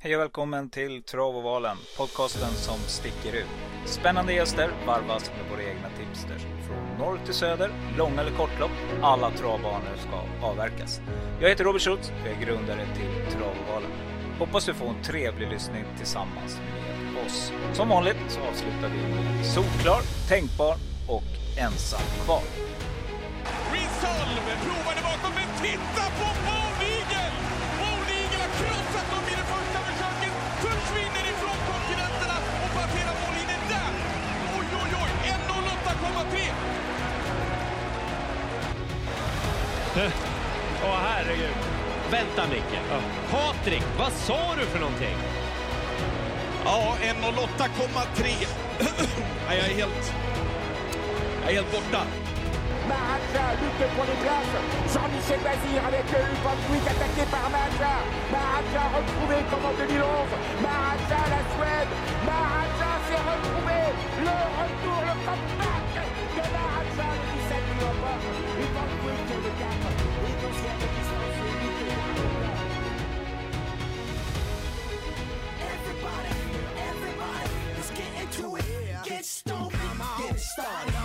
Hej och välkommen till Travovalen, podcasten som sticker ut. Spännande gäster varvas med våra egna tipsters. Från norr till söder, långa eller kortlopp, alla travbanor ska avverkas. Jag heter Robert Schultz och är grundare till Travovalen. Hoppas du får en trevlig lyssning tillsammans med oss. Som vanligt så avslutar vi med solklar, tänkbar och ensam kvar. Resolve provade bakom, men titta på Paul Nigel! Paul Nigel har krossat dem i det första 1.08,3! Åh herregud. Vänta Micke. Patrik, vad sa du för någonting? Ja, 1.08,3. Nej, jag är helt... Jag är helt borta. Maraja lutte pour les places. Jean-Michel Bazir avec le Van attaqué par Maraja. Maraja retrouvé comme en 2011. Maraja la Suède. Maraja s'est retrouvé. Le retour, le comeback Everybody, everybody, let's get into it. Get stoked, get started,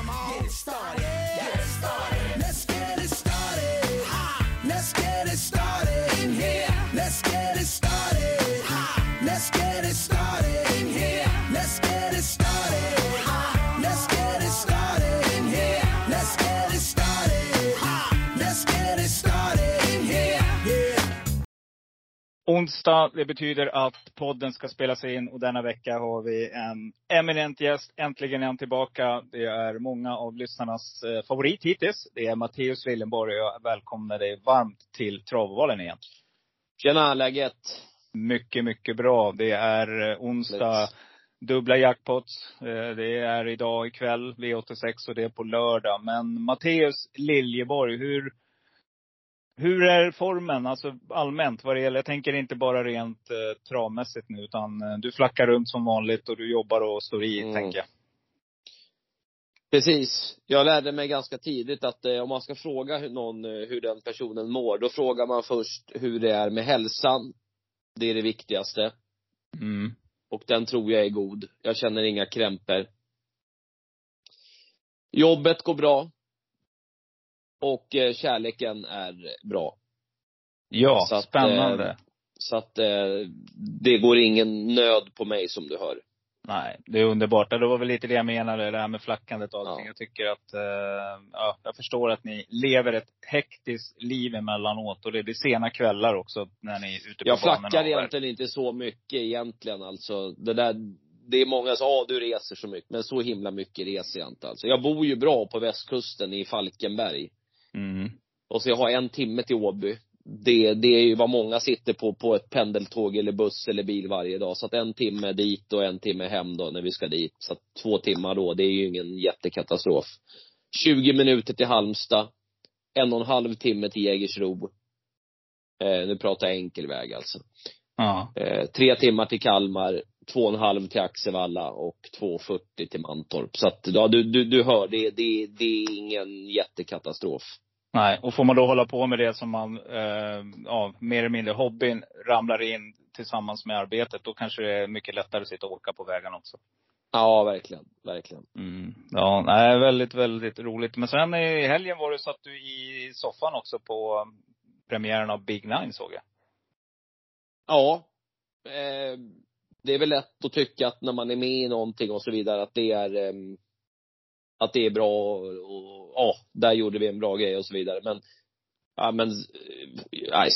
Onsdag, det betyder att podden ska spelas in och denna vecka har vi en eminent gäst. Äntligen är han tillbaka. Det är många av lyssnarnas eh, favorit hittills. Det är Matteus Liljenborg och jag välkomnar dig varmt till Travovalen igen. Tjena, läget? Mycket, mycket bra. Det är eh, onsdag, dubbla jackpots. Eh, Det är idag ikväll, V86 och det är på lördag. Men Matteus Liljeborg, hur, hur är formen, alltså allmänt vad det gäller? Jag tänker inte bara rent eh, travmässigt nu, utan eh, du flackar runt som vanligt och du jobbar och står i, Mm. tänker jag. Precis. Jag lärde mig ganska tidigt att eh, om man ska fråga någon, eh, hur den personen mår, då frågar man först hur det är med hälsan. Det är det viktigaste. Mm. Och den tror jag är god. Jag känner inga krämpor. Jobbet går bra. Och eh, kärleken är bra. Ja, Så att, spännande. eh, Så att eh, det går ingen nöd på mig som du hör. Nej, det är underbart. Det var väl lite det jag menade, det här med flackandet och allting. Ja. Jag tycker att, eh, ja, jag förstår att ni lever ett hektiskt liv emellanåt. Och det blir sena kvällar också när ni är ute på Jag flackar egentligen inte så mycket egentligen alltså. Det där, det är många som, ja du reser så mycket. Men så himla mycket reser jag inte alltså. Jag bor ju bra på västkusten i Falkenberg. Mm. Och så jag har en timme till Åby. Det, det är ju vad många sitter på, på ett pendeltåg eller buss eller bil varje dag. Så att en timme dit och en timme hem då när vi ska dit. Så att två timmar då, det är ju ingen jättekatastrof. 20 minuter till Halmstad. En och en halv timme till Jägersro. Eh, nu pratar jag enkel väg alltså. Ja. Eh, tre timmar till Kalmar, två och en halv till Axevalla och 2.40 till Mantorp. Så att, ja, du, du, du hör, det, det, det är ingen jättekatastrof. Nej, och får man då hålla på med det som man, eh, ja, mer eller mindre hobbyn ramlar in tillsammans med arbetet, då kanske det är mycket lättare att sitta och åka på vägarna också. Ja, verkligen, verkligen. Mm. Ja, nej, väldigt, väldigt roligt. Men sen i helgen var det så att du i soffan också på premiären av Big Nine såg jag. Ja. Eh, det är väl lätt att tycka att när man är med i någonting och så vidare att det är ehm, att det är bra och, ja, där gjorde vi en bra grej och så vidare. Men ja men, eh, nej,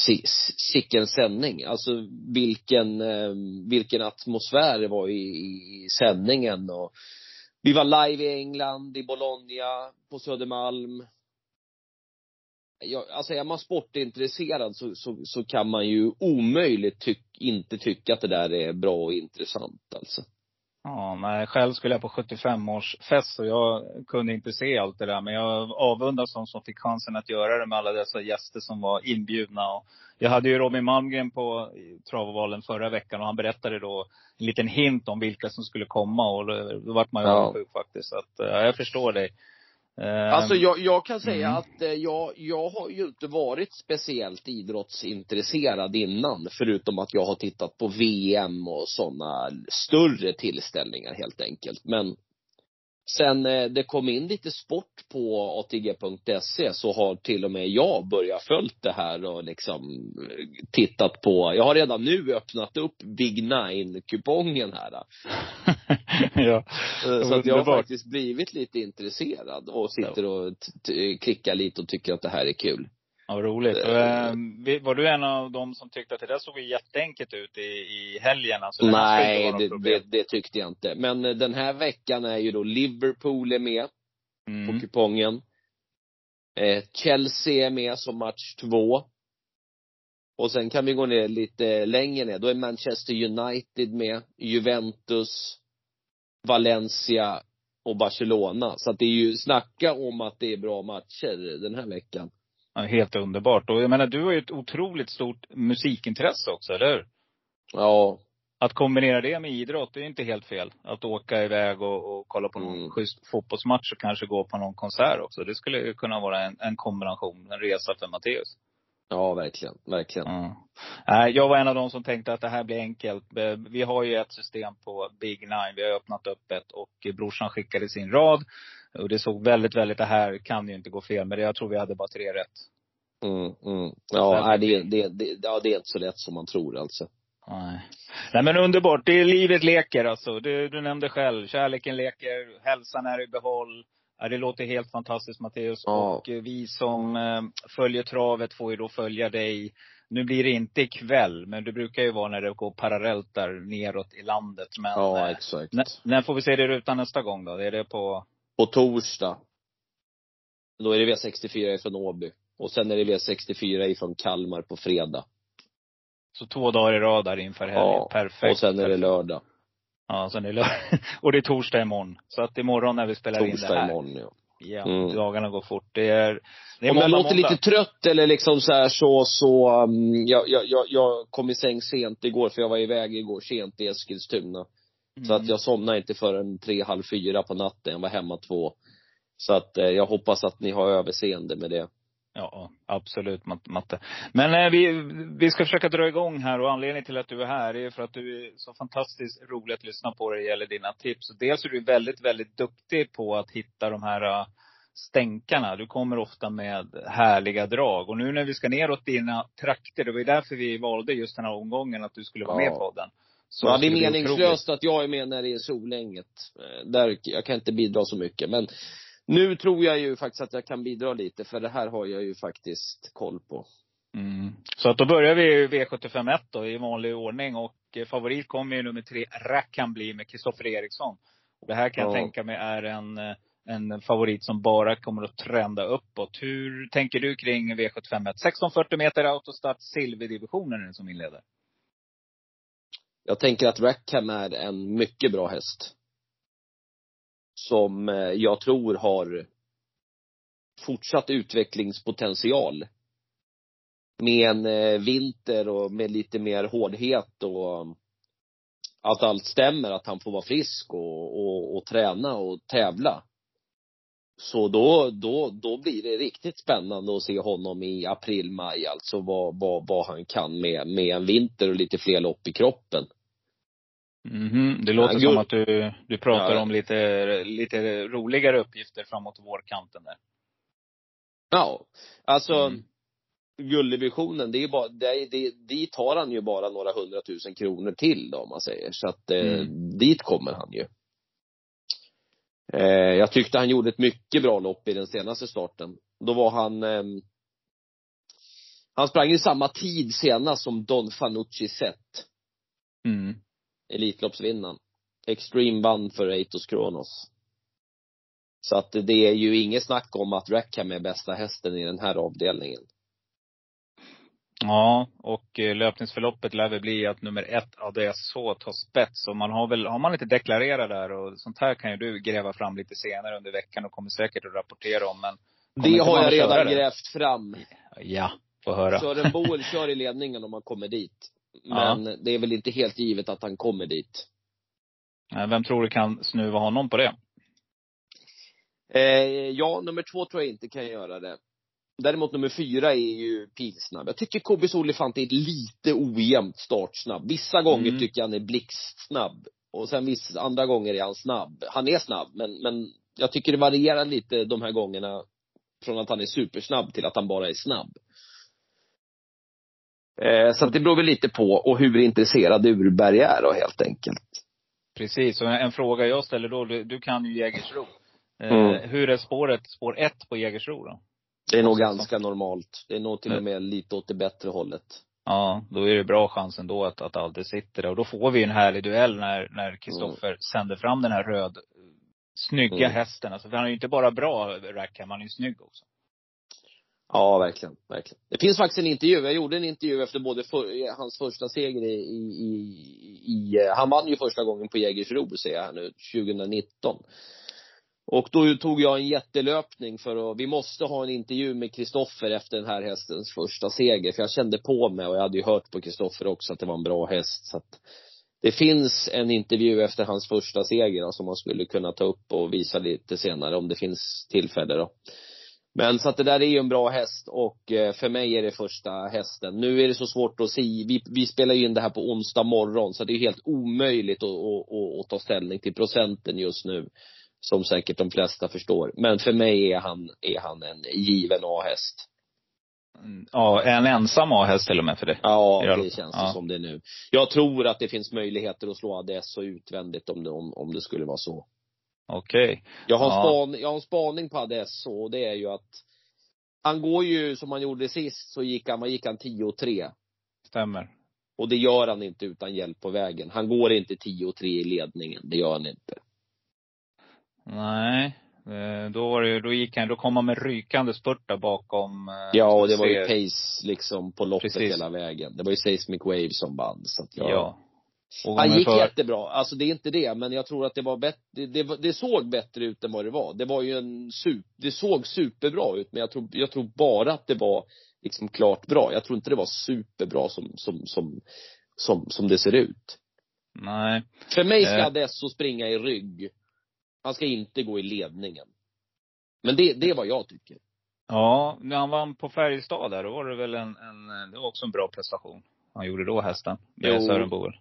sicken sändning. Alltså vilken, ehm, vilken atmosfär det var i, i sändningen och vi var live i England, i Bologna, på Södermalm. Jag, alltså är man sportintresserad så, så, så kan man ju omöjligt tyck, inte tycka att det där är bra och intressant alltså. Ja, nej, själv skulle jag på 75-årsfest och jag kunde inte se allt det där. Men jag avundas de som fick chansen att göra det med alla dessa gäster som var inbjudna. Och jag hade ju Robin Malmgren på Travovalen förra veckan och han berättade då en liten hint om vilka som skulle komma och då, då vart man ju Ja. avundsjuk faktiskt. Så att, ja, jag förstår dig. Eh, Alltså jag, jag kan säga Mm. att eh, jag, jag har ju inte varit speciellt idrottsintresserad innan. Förutom att jag har tittat på VM och sådana större tillställningar helt enkelt. Men sen eh, det kom in lite sport på ATG.se så har till och med jag börjat följt det här och liksom eh, tittat på, jag har redan nu öppnat upp Big Nine-kupongen här. ja. Eh, Så att jag har faktiskt blivit lite intresserad och sitter och klickar lite och tycker att det här är kul. Ja, roligt. Och, eh, vi- var du en av dem som tyckte att det där såg jätteenkelt ut i, i helgen? Alltså, det Nej, det, det, det tyckte jag inte. Men eh, den här veckan är ju då Liverpool är med på Mm. kupongen. Eh, Chelsea är med som match två. Och sen kan vi gå ner lite längre ner. Då är Manchester United med, Juventus, Valencia och Barcelona. Så att det är ju, snacka om att det är bra matcher den här veckan. Ja, helt underbart. Och jag menar, du har ju ett otroligt stort musikintresse också, eller hur? Ja, Att kombinera det med idrott, det är inte helt fel. Att åka iväg och, och kolla på någon Mm. schysst fotbollsmatch och kanske gå på någon konsert också. Det skulle ju kunna vara en, en kombination, en resa för Matteus. ja verkligen, verkligen. Nej, jag var en av de som tänkte att det här blir enkelt. Eh, Vi har ju ett system på Big Nine. Vi har öppnat upp ett och brorsan skickade sin rad. Och det såg väldigt, väldigt, det här kan ju inte gå fel. Men jag tror vi hade bara tre rätt. Mm, mm. Ja, nej, det, det, det, ja, det är inte så lätt som man tror alltså. Nej. Nej men underbart. Det är livet leker alltså. Du, du nämnde själv. Kärleken leker. Hälsan är i behåll. Ja, det låter helt fantastiskt Matteus. Ja. Och eh, vi som eh, följer travet får ju då följa dig. Nu blir det inte ikväll, men det brukar ju vara när det går parallellt där neråt i landet. Men Ja, eh, exakt. när, när får vi se det i rutan nästa gång då? Är det på På torsdag. Då är det V64 ifrån Åby. Och sen är det V64 ifrån Kalmar på fredag. så två dagar i rad där inför helgen? Ja, Perfekt. Och sen är det lördag. Ja, sen är det lördag. Och det är torsdag imorgon. Så att imorgon när vi spelar in det Torsdag här. imorgon ja. Ja, Mm. dagarna går fort. Det är, det är Om jag måndag, låter måndag. lite trött eller liksom så här så, så, um, jag, jag, jag, jag kom i säng sent igår för jag var iväg igår sent i Eskilstuna. Så Mm. att jag somnade inte förrän tre, halv fyra på natten. Jag var hemma två. Så att eh, jag hoppas att ni har överseende med det. Ja, absolut Mat- Matte. Men eh, vi, vi ska försöka dra igång här och anledningen till att du är här är för att du är så fantastiskt rolig att lyssna på det gäller dina tips. Dels är du väldigt, väldigt duktig på att hitta de här eh, stänkarna. Du kommer ofta med härliga drag. Och nu när vi ska neråt dina trakter, det var ju därför vi valde just den här omgången att du skulle vara Ja. med på den. Så ja, det är meningslöst att jag är med när det är solänget. Eh, Där, jag kan inte bidra så mycket. Men nu tror jag ju faktiskt att jag kan bidra lite, för det här har jag ju faktiskt koll på. Mm. Så att då börjar vi V751 då i vanlig ordning och favorit kommer ju nummer tre, Rackham bli med Kristoffer Eriksson. Och det här kan jag Ja. tänka mig är en, en favorit som bara kommer att trenda uppåt. Hur tänker du kring V751? 1640 meter autostart, silverdivisionen är den som inleder. Jag tänker att Rackham är en mycket bra häst. Som eh, jag tror har fortsatt utvecklingspotential. Med en eh, vinter och med lite mer hårdhet och att allt stämmer, att han får vara frisk och, och, och träna och tävla. Så då, då, då blir det riktigt spännande att se honom i april, maj, alltså vad, vad, vad han kan med, med en vinter och lite fler lopp i kroppen. Mhm. Det låter Ja, som att du, du pratar Ja. om lite, lite roligare uppgifter framåt vårkanten där. Ja, alltså Mm. gulddivisionen, det är bara, det, det, dit har han ju bara några hundratusen kronor till då om man säger. Så att eh, Mm. dit kommer han ju. Eh, jag tyckte han gjorde ett mycket bra lopp i den senaste starten. Då var han ehm, han sprang i samma tid senast som Don Fanucci sett, Mm. Elitloppsvinnaren. Extreme vann för Eitos Kronos. Så att det är ju inget snack om att Rackham är bästa hästen i den här avdelningen. Ja, och eh, löpningsförloppet lär väl bli att nummer ett, ja det är så tar spets. Och man har väl, har man inte deklarerat där och sånt här kan ju du gräva fram lite senare under veckan och kommer säkert att rapportera om. Men Det har man jag redan grävt fram. Ja, få höra. Sören Boel kör i ledningen om han kommer dit. Ja. Men det är väl inte helt givet att han kommer dit. Vem tror du kan snuva honom på det? Eh, ja, nummer två tror jag inte kan göra det. Däremot nummer fyra är ju pilsnabb. Jag tycker Kobis Olifant är lite ojämnt startsnabb. Vissa gånger Mm. tycker jag han är blixtsnabb. Och sen vissa, andra gånger är han snabb. Han är snabb, men, men jag tycker det varierar lite de här gångerna. Från att han är supersnabb till att han bara är snabb. Eh, så att det beror väl lite på, och hur intresserad Urberg är då helt enkelt. Precis, och en fråga jag ställer då, du, du kan ju Jägersro. Eh, Mm. Hur är spåret, spår ett på Jägersro då? Det är nog Och sen så- ganska normalt. Det är nog till och med lite åt det bättre hållet. Ja, då är det bra chans ändå att, att Alde sitter där. Och då får vi en härlig duell när, när Kristoffer sänder fram den här röd, snygga Mm. hästen. Alltså, för han är ju inte bara bra Rackham, han är ju snygg också. Ja, verkligen. verkligen. Det finns faktiskt en intervju. Jag gjorde en intervju efter både för, hans första seger i, i, i, i, han vann ju första gången på Jägersro, ser jag här nu, 2019. Och då tog jag en jättelöpning för att, vi måste ha en intervju med Kristoffer efter den här hästens första seger. För jag kände på mig och jag hade ju hört på Kristoffer också att det var en bra häst. Så att det finns en intervju efter hans första seger då, som man skulle kunna ta upp och visa lite senare om det finns tillfälle då. Men så att det där är ju en bra häst och eh, för mig är det första hästen. Nu är det så svårt att se. Vi, vi spelar ju in det här på onsdag morgon så det är helt omöjligt att, att, att, att ta ställning till procenten just nu. Som säkert de flesta förstår. Men för mig är han, är han en given A-häst. Mm, Ja, en ensam A-häst till och med för det. Ja, det känns det Ja. som det nu. Jag tror att det finns möjligheter att slå Adesso utvändigt om det, om, om det skulle vara så. Okej. Jag har, Ja. span, jag har en spaning på Adesso och det är ju att han går ju som han gjorde sist så gick han, vad gick han 10-3. Stämmer. Och det gör han inte utan hjälp på vägen. Han går inte 10-3 i ledningen. Det gör han inte. Nej. Eh, Då var det, då gick han, då kom han med rykande spurt där bakom. eh, Ja, och det var ju pace liksom på loppet Precis. hela vägen. Det var ju Seismic Wave som vann. Så att jag, Ja. Han gick för- jättebra. Alltså det är inte det, men jag tror att det var bättre. Det, det, det såg bättre ut än vad det var. Det var ju en super, det såg superbra ut, men jag tror, jag tror bara att det var liksom klart bra. Jag tror inte det var superbra som, som, som, som, som det ser ut. Nej. För mig ska Eh. Adesso springa i rygg. Han ska inte gå i ledningen. Men det, det är vad jag tycker. Ja, när han vann på Färjestad där, då var det väl en, en det var också en bra prestation. Han gjorde då hästen. Med Jo. Sören Boel.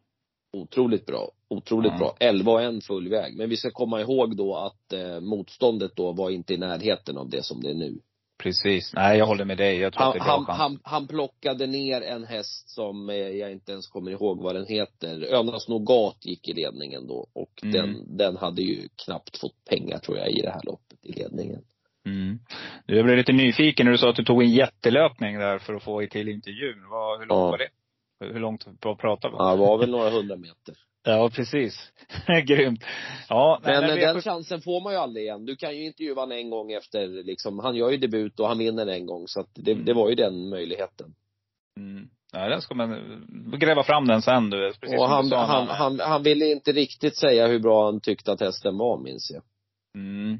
Otroligt bra. Otroligt Ja. bra. 11 och en full väg. Men vi ska komma ihåg då att eh, motståndet då var inte i närheten av det som det är nu. Precis. Nej, jag håller med dig. Jag tror Han, att det är bra han, chans. han, han plockade ner en häst som eh, jag inte ens kommer ihåg vad den heter. Önas Nogat gick i ledningen då och Mm. den, den hade ju knappt fått pengar tror jag i det här loppet i ledningen. Mm. Du, jag blev lite nyfiken när du sa att du tog en jättelöpning där för att få till intervjun. Vad, hur långt Ja. var det? Hur långt pratar vi Ja, det var väl några hundra meter. Ja, precis. Grymt. Ja, Men nej, eh, den chansen får man ju aldrig igen. Du kan ju intervjua honom en gång efter liksom, han gör ju debut och han vinner en gång. Så att det, Mm. det var ju den möjligheten. mm. Nej, den ska man gräva fram den sen du. Precis och han, du sa, han, han, han ville inte riktigt säga hur bra han tyckte att hästen var, minns jag. Mm.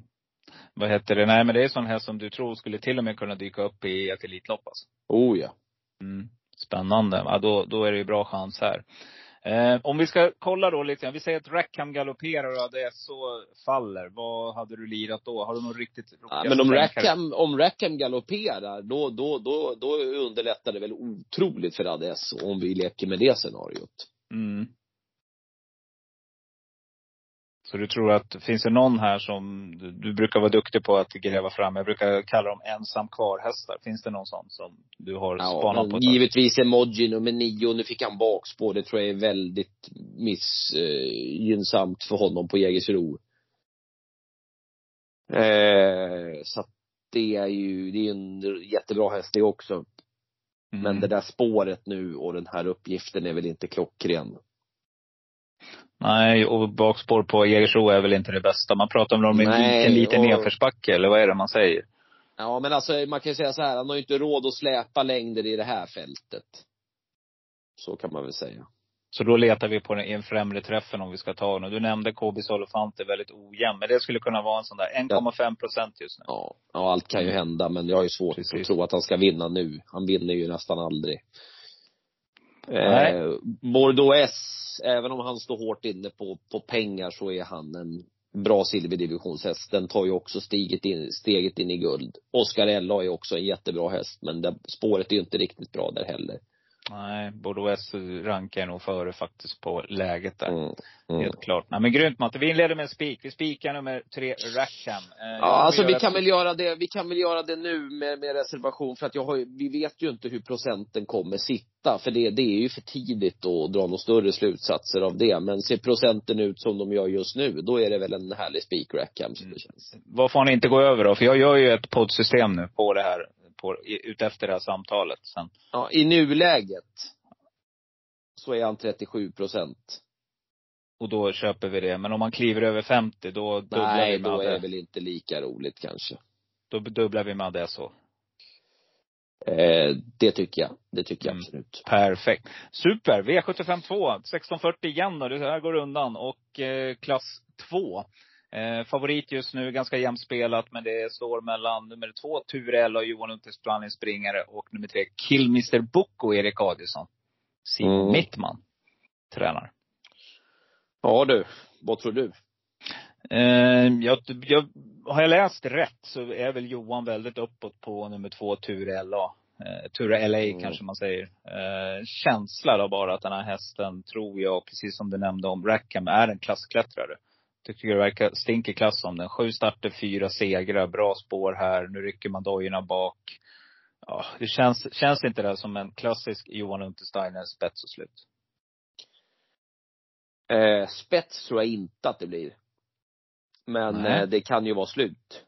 Vad heter det? Nej, men det är sån här som du tror skulle till och med kunna dyka upp i ett Elitlopp alltså. Oh ja. Mm. Spännande. Ja, då, då är det ju bra chans här. Eh, om vi ska kolla då lite. Vi säger att Rackham galopperar och så faller. Vad hade du lirat då? Har du något riktigt Ja, men om? Rackham, om Rackham galopperar, då, då, då, då underlättar det väl otroligt för Adesso om vi leker med det scenariot. Mm. Så du tror att, finns det någon här som, du, du brukar vara duktig på att gräva fram, jag brukar kalla dem ensam kvar-hästar. Finns det någon sån som du har Ja, spanat på? givetvis Emoji nummer nio, nu fick han bakspår. Det tror jag är väldigt missgynnsamt för honom på Jägersro. Eh, så att det är ju, det är en jättebra häst det också. Mm. Men det där spåret nu och den här uppgiften är väl inte klockren. Nej, och bakspår på Jägersro är väl inte det bästa. Man pratar om en Nej, liten, liten och- nedförsbacke, eller vad är det man säger? Ja men alltså man kan ju säga så här, han har ju inte råd att släpa längder i det här fältet. Så kan man väl säga. Så då letar vi på den, i en främre träffen om vi ska ta den. Du nämnde Kobis Olofant är väldigt ojämn. Men det skulle kunna vara en sån där 1,5 procent just nu. Ja, ja allt kan ju hända men jag har ju svårt Precis. att tro att han ska vinna nu. Han vinner ju nästan aldrig. Nej. Eh, Bordeaux S, även om han står hårt inne på, på pengar så är han en bra silverdivisionshäst. Den tar ju också steget in, steget in i guld. Oscar Ella är också en jättebra häst, men det, spåret är ju inte riktigt bra där heller. Nej, Bordeaux rankar nog före faktiskt på läget där. Mm. Mm. Helt klart. Nej men grymt Matte. Vi inleder med en spik. Vi spikar nummer tre, Rackham. Eh, jag Ja, alltså vi kan ett- väl göra det, vi kan väl göra det nu med, med reservation för att jag har vi vet ju inte hur procenten kommer sitta. För det, det är ju för tidigt att dra några större slutsatser av det. Men ser procenten ut som de gör just nu, då är det väl en härlig spik Rackham som det känns. Vad får ni inte gå över då? För jag gör ju ett poddsystem nu på det här, på, utefter det här samtalet sen. Ja, i nuläget så är han 37 procent. Och då köper vi det. Men om man kliver över 50, då dubblar Nej, vi med då är det. det väl inte lika roligt kanske. Då dubblar vi med det så. Eh, det tycker jag. Det tycker jag Mm. absolut. Perfekt. Super. V75 2. 1640 igen då. Det här går undan. Och eh, klass 2. Eh, favorit just nu, ganska jämspelat, men det står mellan nummer två, Turell och Johan Unterspanning springare och nummer tre, Killmister Boko, Erik Adielsson. Simon Mm. Mittman, tränar. Ja du, vad tror du? Eh, jag, jag, har jag läst rätt så är väl Johan väldigt uppåt på nummer två, Ture LA. Eh, Ture LA Mm. kanske man säger. Eh, känsla då bara att den här hästen, tror jag, precis som du nämnde om Rackham, är en klassklättrare. Tycker det verkar stinker klass om den. Sju starter, fyra segrar, bra spår här. Nu rycker man dojorna bak. Ja, det känns, känns inte det som en klassisk Johan Untersteiner spets och slut? Eh, spets tror jag inte att det blir. Men eh, det kan ju vara slut.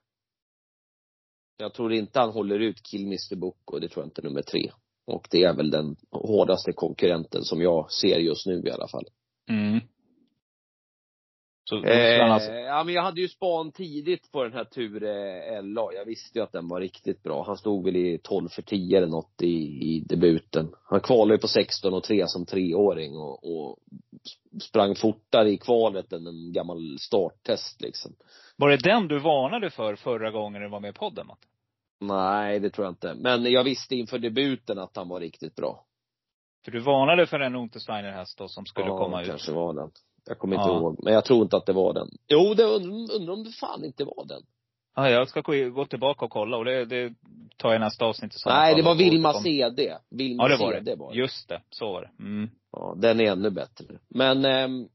Jag tror inte han håller ut Killmister Boko, det tror jag inte nummer tre. Och det är väl den hårdaste konkurrenten som jag ser just nu i alla fall. Mm. Så, Eh, alltså, ja men jag hade ju span tidigt på den här Ture LA. Jag visste ju att den var riktigt bra. Han stod väl i 12 för 10 eller något i, i debuten. Han kvalade ju på 16 och 3 som treåring och, och sprang fortare i kvalet än en gammal starttest liksom. Var det den du varnade för förra gången du var med i podden, Matt? Nej, det tror jag inte. Men jag visste inför debuten att han var riktigt bra. För du varnade för en Untersteiner häst då som skulle ja, komma ut. kanske var den. Jag kommer inte Ja. ihåg. Men jag tror inte att det var den. Jo, det undrar, om det fan inte var den. Ja, jag ska gå tillbaka och kolla och det, det tar jag nästa avsnitt sådana Nej, det var och Vilma. CD. Vilma Ja, det var CD det. var det. Just det, så var det. Mm. Ja, den är ännu bättre. Men ehm,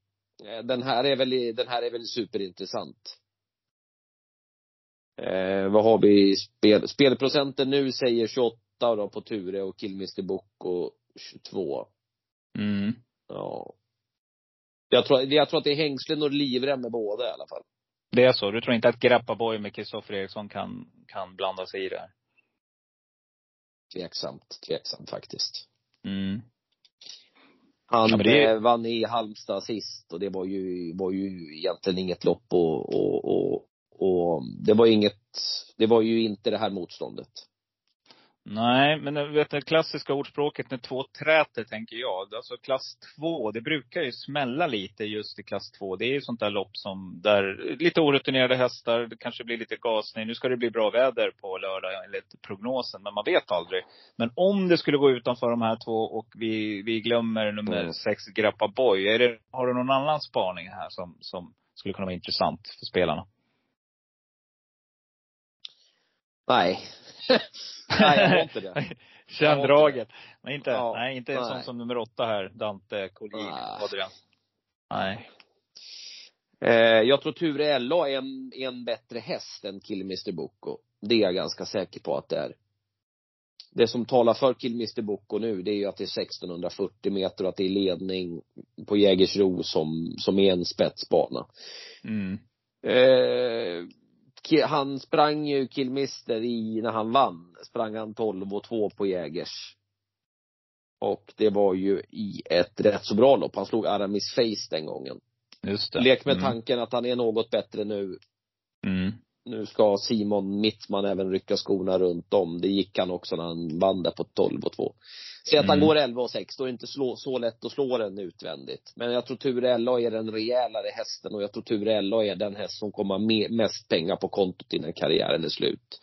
den här är väl, den här är väl superintressant. Eh, vad har vi i spel? Spelprocenten nu säger 28 då på Ture och Killmister Boko 22. Mm. Ja. Jag tror, jag tror att det är hängslen och livrem med båda i alla fall. Det är så. Du tror inte att Grappa Boy med Kristoffer Eriksson kan, kan blanda sig i det här? Tveksamt, tveksamt faktiskt. Mm. Han Ja, det eh, vann i Halmstad sist och det var ju, var ju egentligen inget lopp och, och, och, och det var inget, det var ju inte det här motståndet. Nej, men du vet det klassiska ordspråket när två träter, tänker jag. Alltså klass två, det brukar ju smälla lite just i klass två. Det är ju sånt där lopp som, där lite orutinerade hästar, det kanske blir lite gasning. Nu ska det bli bra väder på lördag enligt prognosen, men man vet aldrig. Men om det skulle gå utanför de här två och vi, vi glömmer nummer Mm. sex, Grappa Boy. Är det, har du någon annan spaning här som, som skulle kunna vara intressant för spelarna? Nej. Nej, jag har inte det. Känn draget. Men inte, Ja, nej, inte en sån som nummer åtta här, Dante Collin. Adrian. Nej. Eh, jag tror Ture LA är en, en bättre häst än Killmister Boko. Det är jag ganska säker på att det är. Det som talar för Killmister Boko nu, det är ju att det är 1640 meter och att det är ledning på Jägersro som, som är en spetsbana. Mm. Eh, han sprang ju Killmister i, när han vann, sprang han 12 och 2 på Jägers. Och det var ju i ett rätt så bra lopp. Han slog Aramis Face den gången. Just det. Lek med mm. tanken att han är något bättre nu. Mm. Nu ska Simon Mittman även rycka skorna runt om. Det gick han också när han vann där på 12 och 2. Säg att han Mm. går 11 och 6, då är det inte slå, så lätt att slå den utvändigt. Men jag tror Ture LA är den rejälare hästen och jag tror Ture LA är den häst som kommer ha me- mest pengar på kontot innan karriären är slut.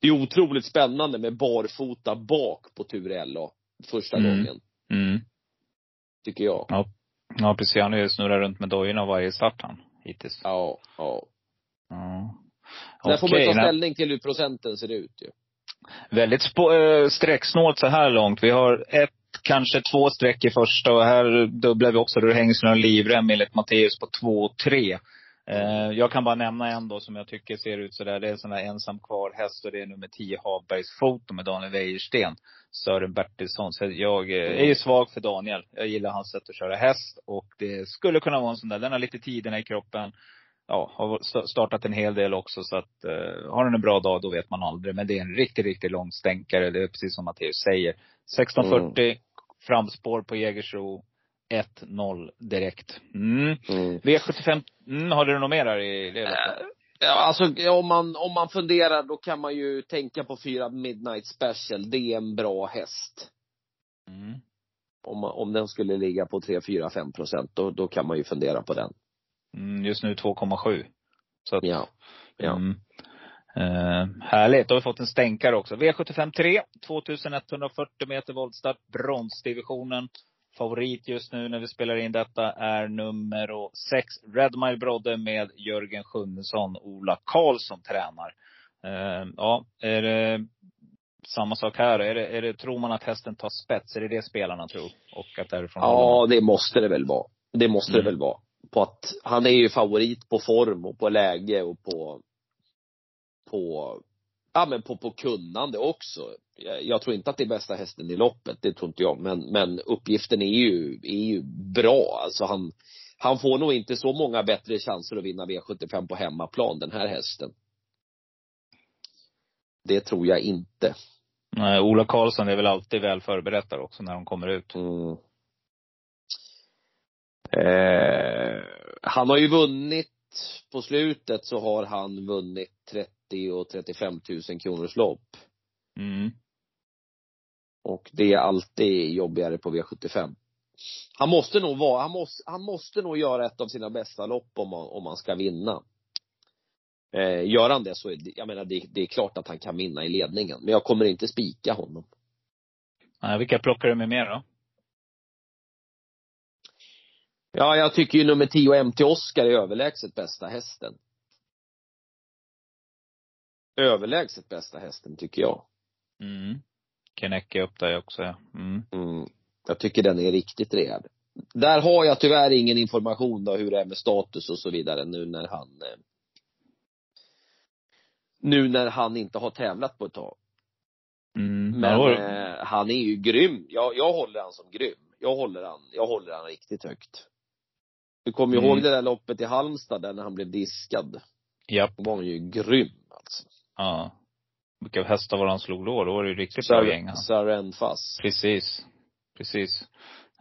Det är otroligt spännande med barfota bak på Ture LA första Mm. gången, Mm. tycker jag. Ja, precis. Han har ju snurrat runt med dojorna varje start han. hittills. Ja, ja. Ja. Där får man ta ställning till hur procenten ser ut ju. Väldigt äh, strecksnålt så här långt. Vi har ett, kanske två streck i första och här dubblar vi också. Då hängs några livrem enligt Matteus på två och tre. Eh, jag kan bara nämna en då som jag tycker ser ut sådär. Det är en sån här ensam kvar häst och det är nummer 10 Havbergs foto med Daniel Wäjersten. Sören Bertilsson. Så jag eh, är ju svag för Daniel. Jag gillar hans sätt att köra häst och det skulle kunna vara en sån där. Den har lite tiderna i kroppen. Ja, har st- startat en hel del också så att eh, har den en bra dag då vet man aldrig. Men det är en riktigt, riktigt lång stänkare. Det är precis som Matteus säger. 1640, framspår på Jägersro. 1-0 direkt. Mm. Mm. V75, mm, har du något mer här i det? loppet? Ja, alltså om man, om man funderar då kan man ju tänka på fyra Midnight Special. Det är en bra häst. Mm. Om, om den skulle ligga på 3, 4, 5 procent, då, då kan man ju fundera på den. Mm, just nu 2,7. Så att, Ja. Ja. Mm. Eh, härligt. Då har vi fått en stänkare också. V75 3, 2140 meter voltstart, bronsdivisionen. Favorit just nu när vi spelar in detta är nummer 6, Red Mile Brodde med Jörgen Sjunnesson. Ola Karlsson tränar. Eh, ja, är det samma sak här? Är det, är det, tror man att hästen tar spets? Är det det spelarna tror? Och att därifrån Ja, det måste det väl vara. Det måste Mm. det väl vara. På att han är ju favorit på form och på läge och på, på, ja men på, på kunnande också. Jag, tror inte att det är bästa hästen i loppet, det tror inte jag. Men, men uppgiften är ju, är ju bra. Alltså han, han får nog inte så många bättre chanser att vinna V75 på hemmaplan, den här hästen. Det tror jag inte. Nej, Ola Karlsson är väl alltid väl förberedd också när de kommer ut. Mm. Eh, han har ju vunnit, på slutet så har han vunnit 30 och 35 000 kronors lopp. Mm. Och det är alltid jobbigare på V75. Han måste nog vara, han måste, han måste nog göra ett av sina bästa lopp om man, om man ska vinna. Eh, gör han det så är det, jag menar det, det är klart att han kan vinna i ledningen. Men jag kommer inte spika honom. Nej, vilka plockar du med mer då? Ja, jag tycker ju nummer 10 MT Oscar är överlägset bästa hästen. Överlägset bästa hästen tycker jag. Mm. Kenecke upp där också ja. Mm. Mm. Jag tycker den är riktigt rejäl. Där har jag tyvärr ingen information då hur det är med status och så vidare nu när han eh, nu när han inte har tävlat på ett tag. Mm. Men eh, han är ju grym. Jag, jag håller han som grym. Jag håller han, jag håller han riktigt högt. Du kommer ju Mm. ihåg det där loppet i Halmstad där när han blev diskad. Japp. Då var han ju grym alltså. Ja. Vilka hästar var han slog då? Då var det ju riktigt bra gäng. Saren Fass. Precis. Precis.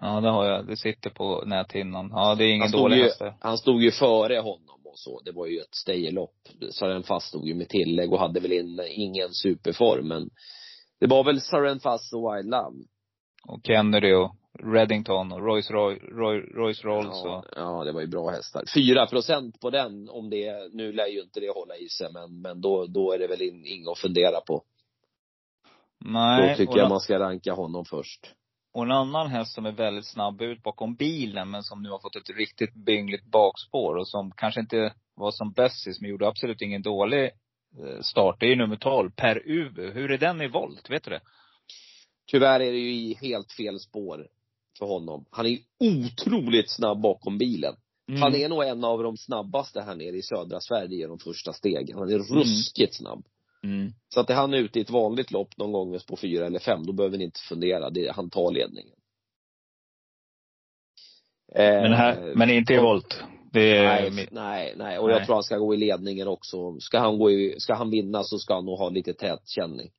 Ja, det har jag. Det sitter på näthinnan. Ja, det är ingen dålig ju, häst han stod ju före honom och så. Det var ju ett stayerlopp. Saren Fass stod ju med tillägg och hade väl in, ingen superform men det var väl Saren Fass och Wild Love. Och Kennedy och Reddington och Royce, Roy, Roy, Royce Rolls Ja, och ja, det var ju bra hästar. Fyra procent på den, om det, nu lär ju inte det hålla i sig, men, men då, då är det väl in, inget att fundera på. Nej. då tycker jag man ska ranka honom först. och en annan häst som är väldigt snabb ut bakom bilen men som nu har fått ett riktigt byngligt bakspår och som kanske inte var som bästis men gjorde absolut ingen dålig eh, start. Det är ju nummer 12, Per Ubu. Hur är den i volt? Vet du det? Tyvärr är det ju i helt fel spår för honom. Han är otroligt snabb bakom bilen. Mm. Han är nog en av de snabbaste här nere i södra Sverige de första stegen. Han är ruskigt snabb. Mm. Så att är han ute i ett vanligt lopp någon gång på fyra eller fem, då behöver ni inte fundera. Det, han tar ledningen. Eh, Men, här, men inte i volt. Är Nej, nej, nej. Och jag Nej. tror han ska gå i ledningen också. Ska han gå i, ska han vinna så ska han nog ha lite tät känning.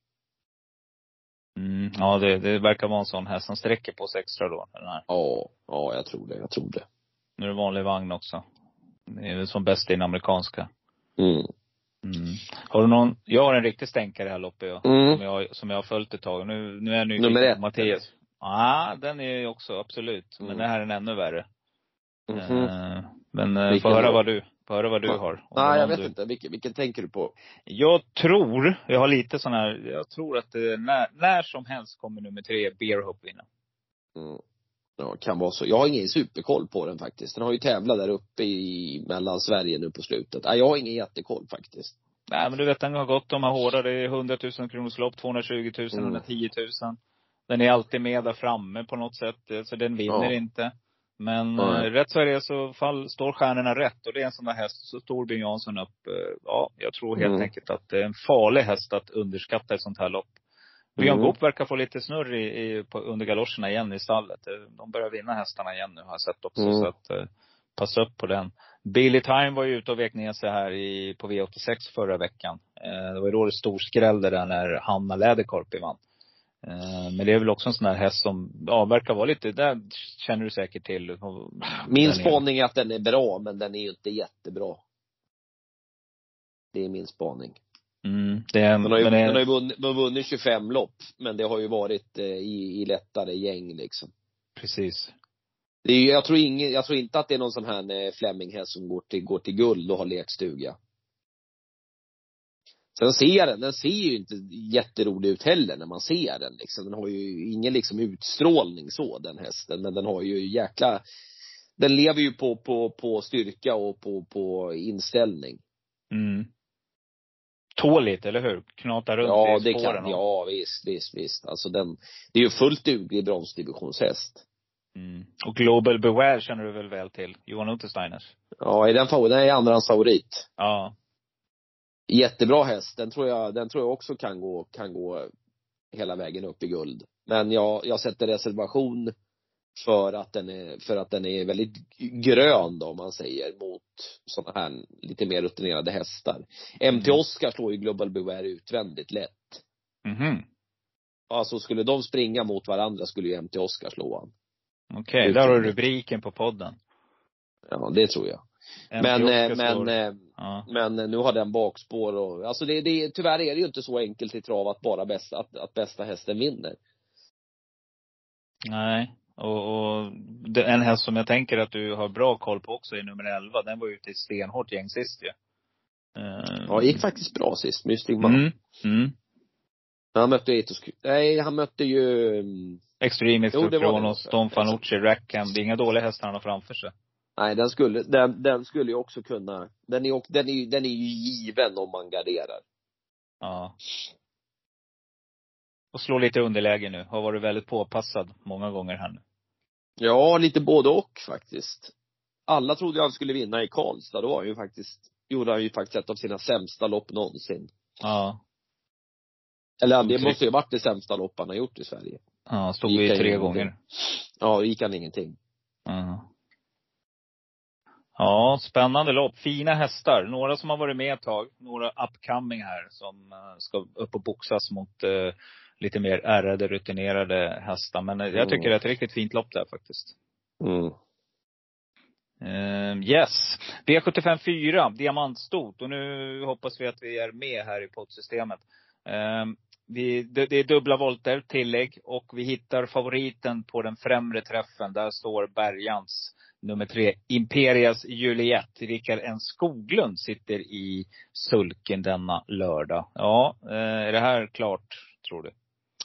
Mm, ja, det, det verkar vara en sån häst som sträcker på sig extra då. Den här. Ja, ja, jag tror det, jag tror det. Nu är det vanlig vagn också. Det är väl som bäst i den amerikanska. Mm. Mm. Har du någon, jag har en riktig stänkare här loppet jag, Mm. som, jag, som jag har följt ett tag. Nu, nu är jag nyfiken Nummer ett, Mattias. Ja, den är ju också absolut. Men Mm. det här är en ännu värre. Mhm. Eh, men eh, Vilken få höra vad du, få höra vad du Ja. har. Nej, jag vet du, inte. Vilken, vilken tänker du på? Jag tror, jag har lite sån här, jag tror att det, när, när som helst kommer nummer tre, Bear Hope vinna. Mm. Ja, kan vara så. Jag har ingen superkoll på den faktiskt. Den har ju tävlat där uppe i mellan Sverige nu på slutet. Nej, jag har ingen jättekoll faktiskt. Nej men du vet den har gått de här hårda. Det är 100 000 kronors lopp, 220 000, Mm. 110 000. Den är alltid med där framme på något sätt. eh, Så den vinner Ja. inte. Men eh, rätt så är det så fall står stjärnorna rätt. Och det är en sån där häst, så står Björn Jansson upp. eh, Ja, jag tror helt Mm. enkelt att det är en farlig häst att underskatta ett sånt här lopp. Björn Mm. Goop verkar få lite snurr i, i, på, under galoscherna igen i stallet. Eh, De börjar vinna hästarna igen nu har jag sett också. Mm. Så att eh, passa upp på den. Billy Time var ju ute och vek ner sig här i, på V86 förra veckan. Eh, det var ju då det storskrällde där när Hanna Läderkorpi vann. Eh, men det är väl också en sån här häst som, ja, verkar vara lite, där känner du säkert till. Min spaning är att den är bra, men den är ju inte jättebra. Det är min spaning. Mm, det Den har ju, det den har ju vunnit, vunnit 25 lopp, men det har ju varit eh, i, i lättare gäng liksom. precis. Det är, jag, tror ingen, jag tror inte att det är någon sån här eh, Flemminghäst som går till, går till guld och har lekstuga. Sen ser den, den ser ju inte jätterolig ut heller när man ser den liksom. Den har ju ingen liksom utstrålning så, den hästen. Men den har ju jäkla, den lever ju på, på, på styrka och på, på inställning. Mm. Tåligt, eller hur? Knata runt Ja, i det spåren kan, och- ja visst, visst, visst. Alltså den, det är ju fullt duglig bronsdivisionshäst. Mm. Och Global Beware känner du väl väl till? Johan Untersteiners? Ja, är den favorit? Den är andrahands favorit. Ja. Jättebra häst. Den tror jag, den tror jag också kan gå, kan gå hela vägen upp i guld. Men jag, jag sätter reservation för att den är, för att den är väldigt grön då, om man säger, mot sådana här lite mer rutinerade hästar. MT Mm. Oscar slår ju Global Beware utvändigt lätt. Mhm. Alltså skulle de springa mot varandra skulle ju MT Oscar slå han. Okej, där har du rubriken på podden. Ja, det tror jag. Men, eh, men, eh, ja. men nu har den bakspår och, alltså det, det, tyvärr är det ju inte så enkelt i trav att bara bästa, att, att bästa hästen vinner. Nej. Och, och en häst som jag tänker att du har bra koll på också är nummer 11. Den var ute i stenhårt gäng sist ju. Eh, Ja, det gick faktiskt bra sist, Mystic Man. Mm. Mm. Han mötte Etos, nej han mötte ju, mm, Extremist. Kronos, Don Fanucci, Rackham. Det är inga dåliga hästar han har framför sig. Nej den skulle, den, den skulle ju också kunna, den är, ju- den är, ju- den är ju given om man garderar. Ja. Och slå lite underläge nu. Har varit väldigt påpassad många gånger här nu. Ja, lite både och faktiskt. Alla trodde han skulle vinna i Karlstad, då var han ju faktiskt, gjorde han ju faktiskt ett av sina sämsta lopp någonsin. Ja. Eller det måste ju varit det sämsta lopp han har gjort i Sverige. Ja, stod han tre ju gånger. Ja, då gick han ingenting. Ja. Ja, spännande lopp. Fina hästar. Några som har varit med ett tag. Några upcoming här som eh, ska upp och boxas mot eh, lite mer ärrade, rutinerade hästar. Men eh, jag tycker det är ett riktigt fint lopp där faktiskt. Mm. Eh, yes. V75 4, diamantstot. Och nu hoppas vi att vi är med här i poddsystemet. Eh, vi, det, det är dubbla volter, tillägg. Och vi hittar favoriten på den främre träffen. Där står Bergans nummer tre, Imperias Juliet. Rickard N Skoglund sitter i sulken denna lördag. Ja, eh, är det här klart, tror du?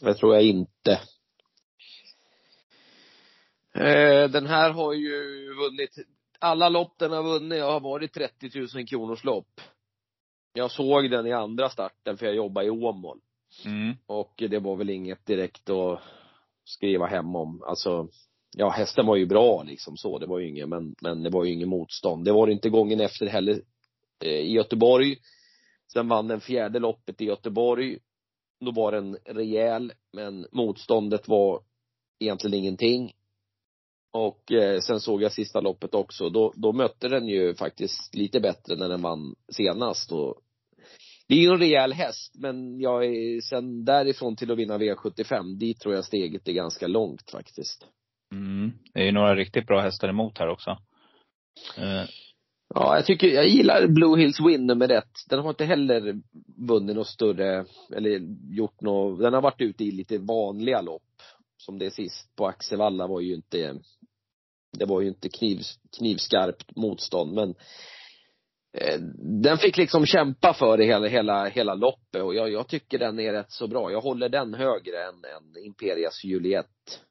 Det tror jag inte. Eh, den här har ju vunnit, alla lopp den har vunnit har varit 30 000 kronors lopp. Jag såg den i andra starten för jag jobbar i Åmål. Mm. Och det var väl inget direkt att skriva hem om. Alltså, ja hästen var ju bra liksom så, det var ju inget, men, men det var ju inget motstånd. Det var det inte gången efter heller eh, i Göteborg. Sen vann den fjärde loppet i Göteborg. Då var den rejäl, men motståndet var egentligen ingenting. Och eh, sen såg jag sista loppet också. Då, då mötte den ju faktiskt lite bättre när den vann senast. Och det är ju en rejäl häst, men jag är, sen därifrån till att vinna V75, dit tror jag steget är ganska långt faktiskt. Mm. Det är ju några riktigt bra hästar emot här också. Eh, Ja, jag tycker, jag gillar Blue Hills Win nummer ett. Den har inte heller vunnit något större, eller gjort något, den har varit ute i lite vanliga lopp. Som det sist på Axevalla var ju inte, det var ju inte kniv, knivskarpt motstånd men eh, den fick liksom kämpa för det hela, hela, hela loppet och jag, jag tycker den är rätt så bra. Jag håller den högre än, än Imperias Juliet,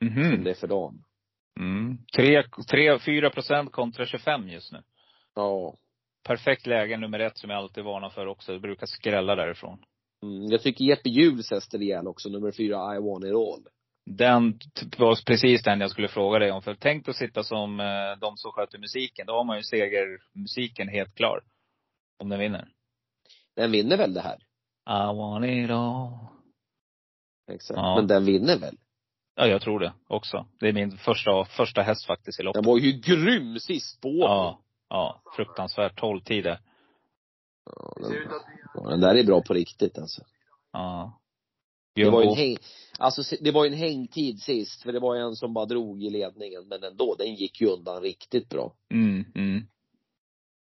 mhm. som det är för dagen. Mm. 3, 3, 4 procent kontra 25 just nu. Ja. Perfekt läge nummer ett som jag alltid varnar för också. Det brukar skrälla därifrån. Mm, jag tycker Jeppe Juhls häst är rejäl också, nummer fyra, I want it all. Den var precis den jag skulle fråga dig om. För tänk att sitta som eh, de som sköter musiken. Då har man ju segermusiken helt klar. Om den vinner. Den vinner väl det här? I want it all. Exakt. Ja. Men den vinner väl? Ja, jag tror det också. Det är min första, första häst faktiskt i loppet. Den var ju grym sist på Ja. Ja. Fruktansvärt. 12 tider. Ja, den, ja, den där är bra på riktigt alltså. Ja. Det var ju en häng, alltså det var ju en hängtid sist, för det var en som bara drog i ledningen, men ändå, den gick ju undan riktigt bra. Mm, mm.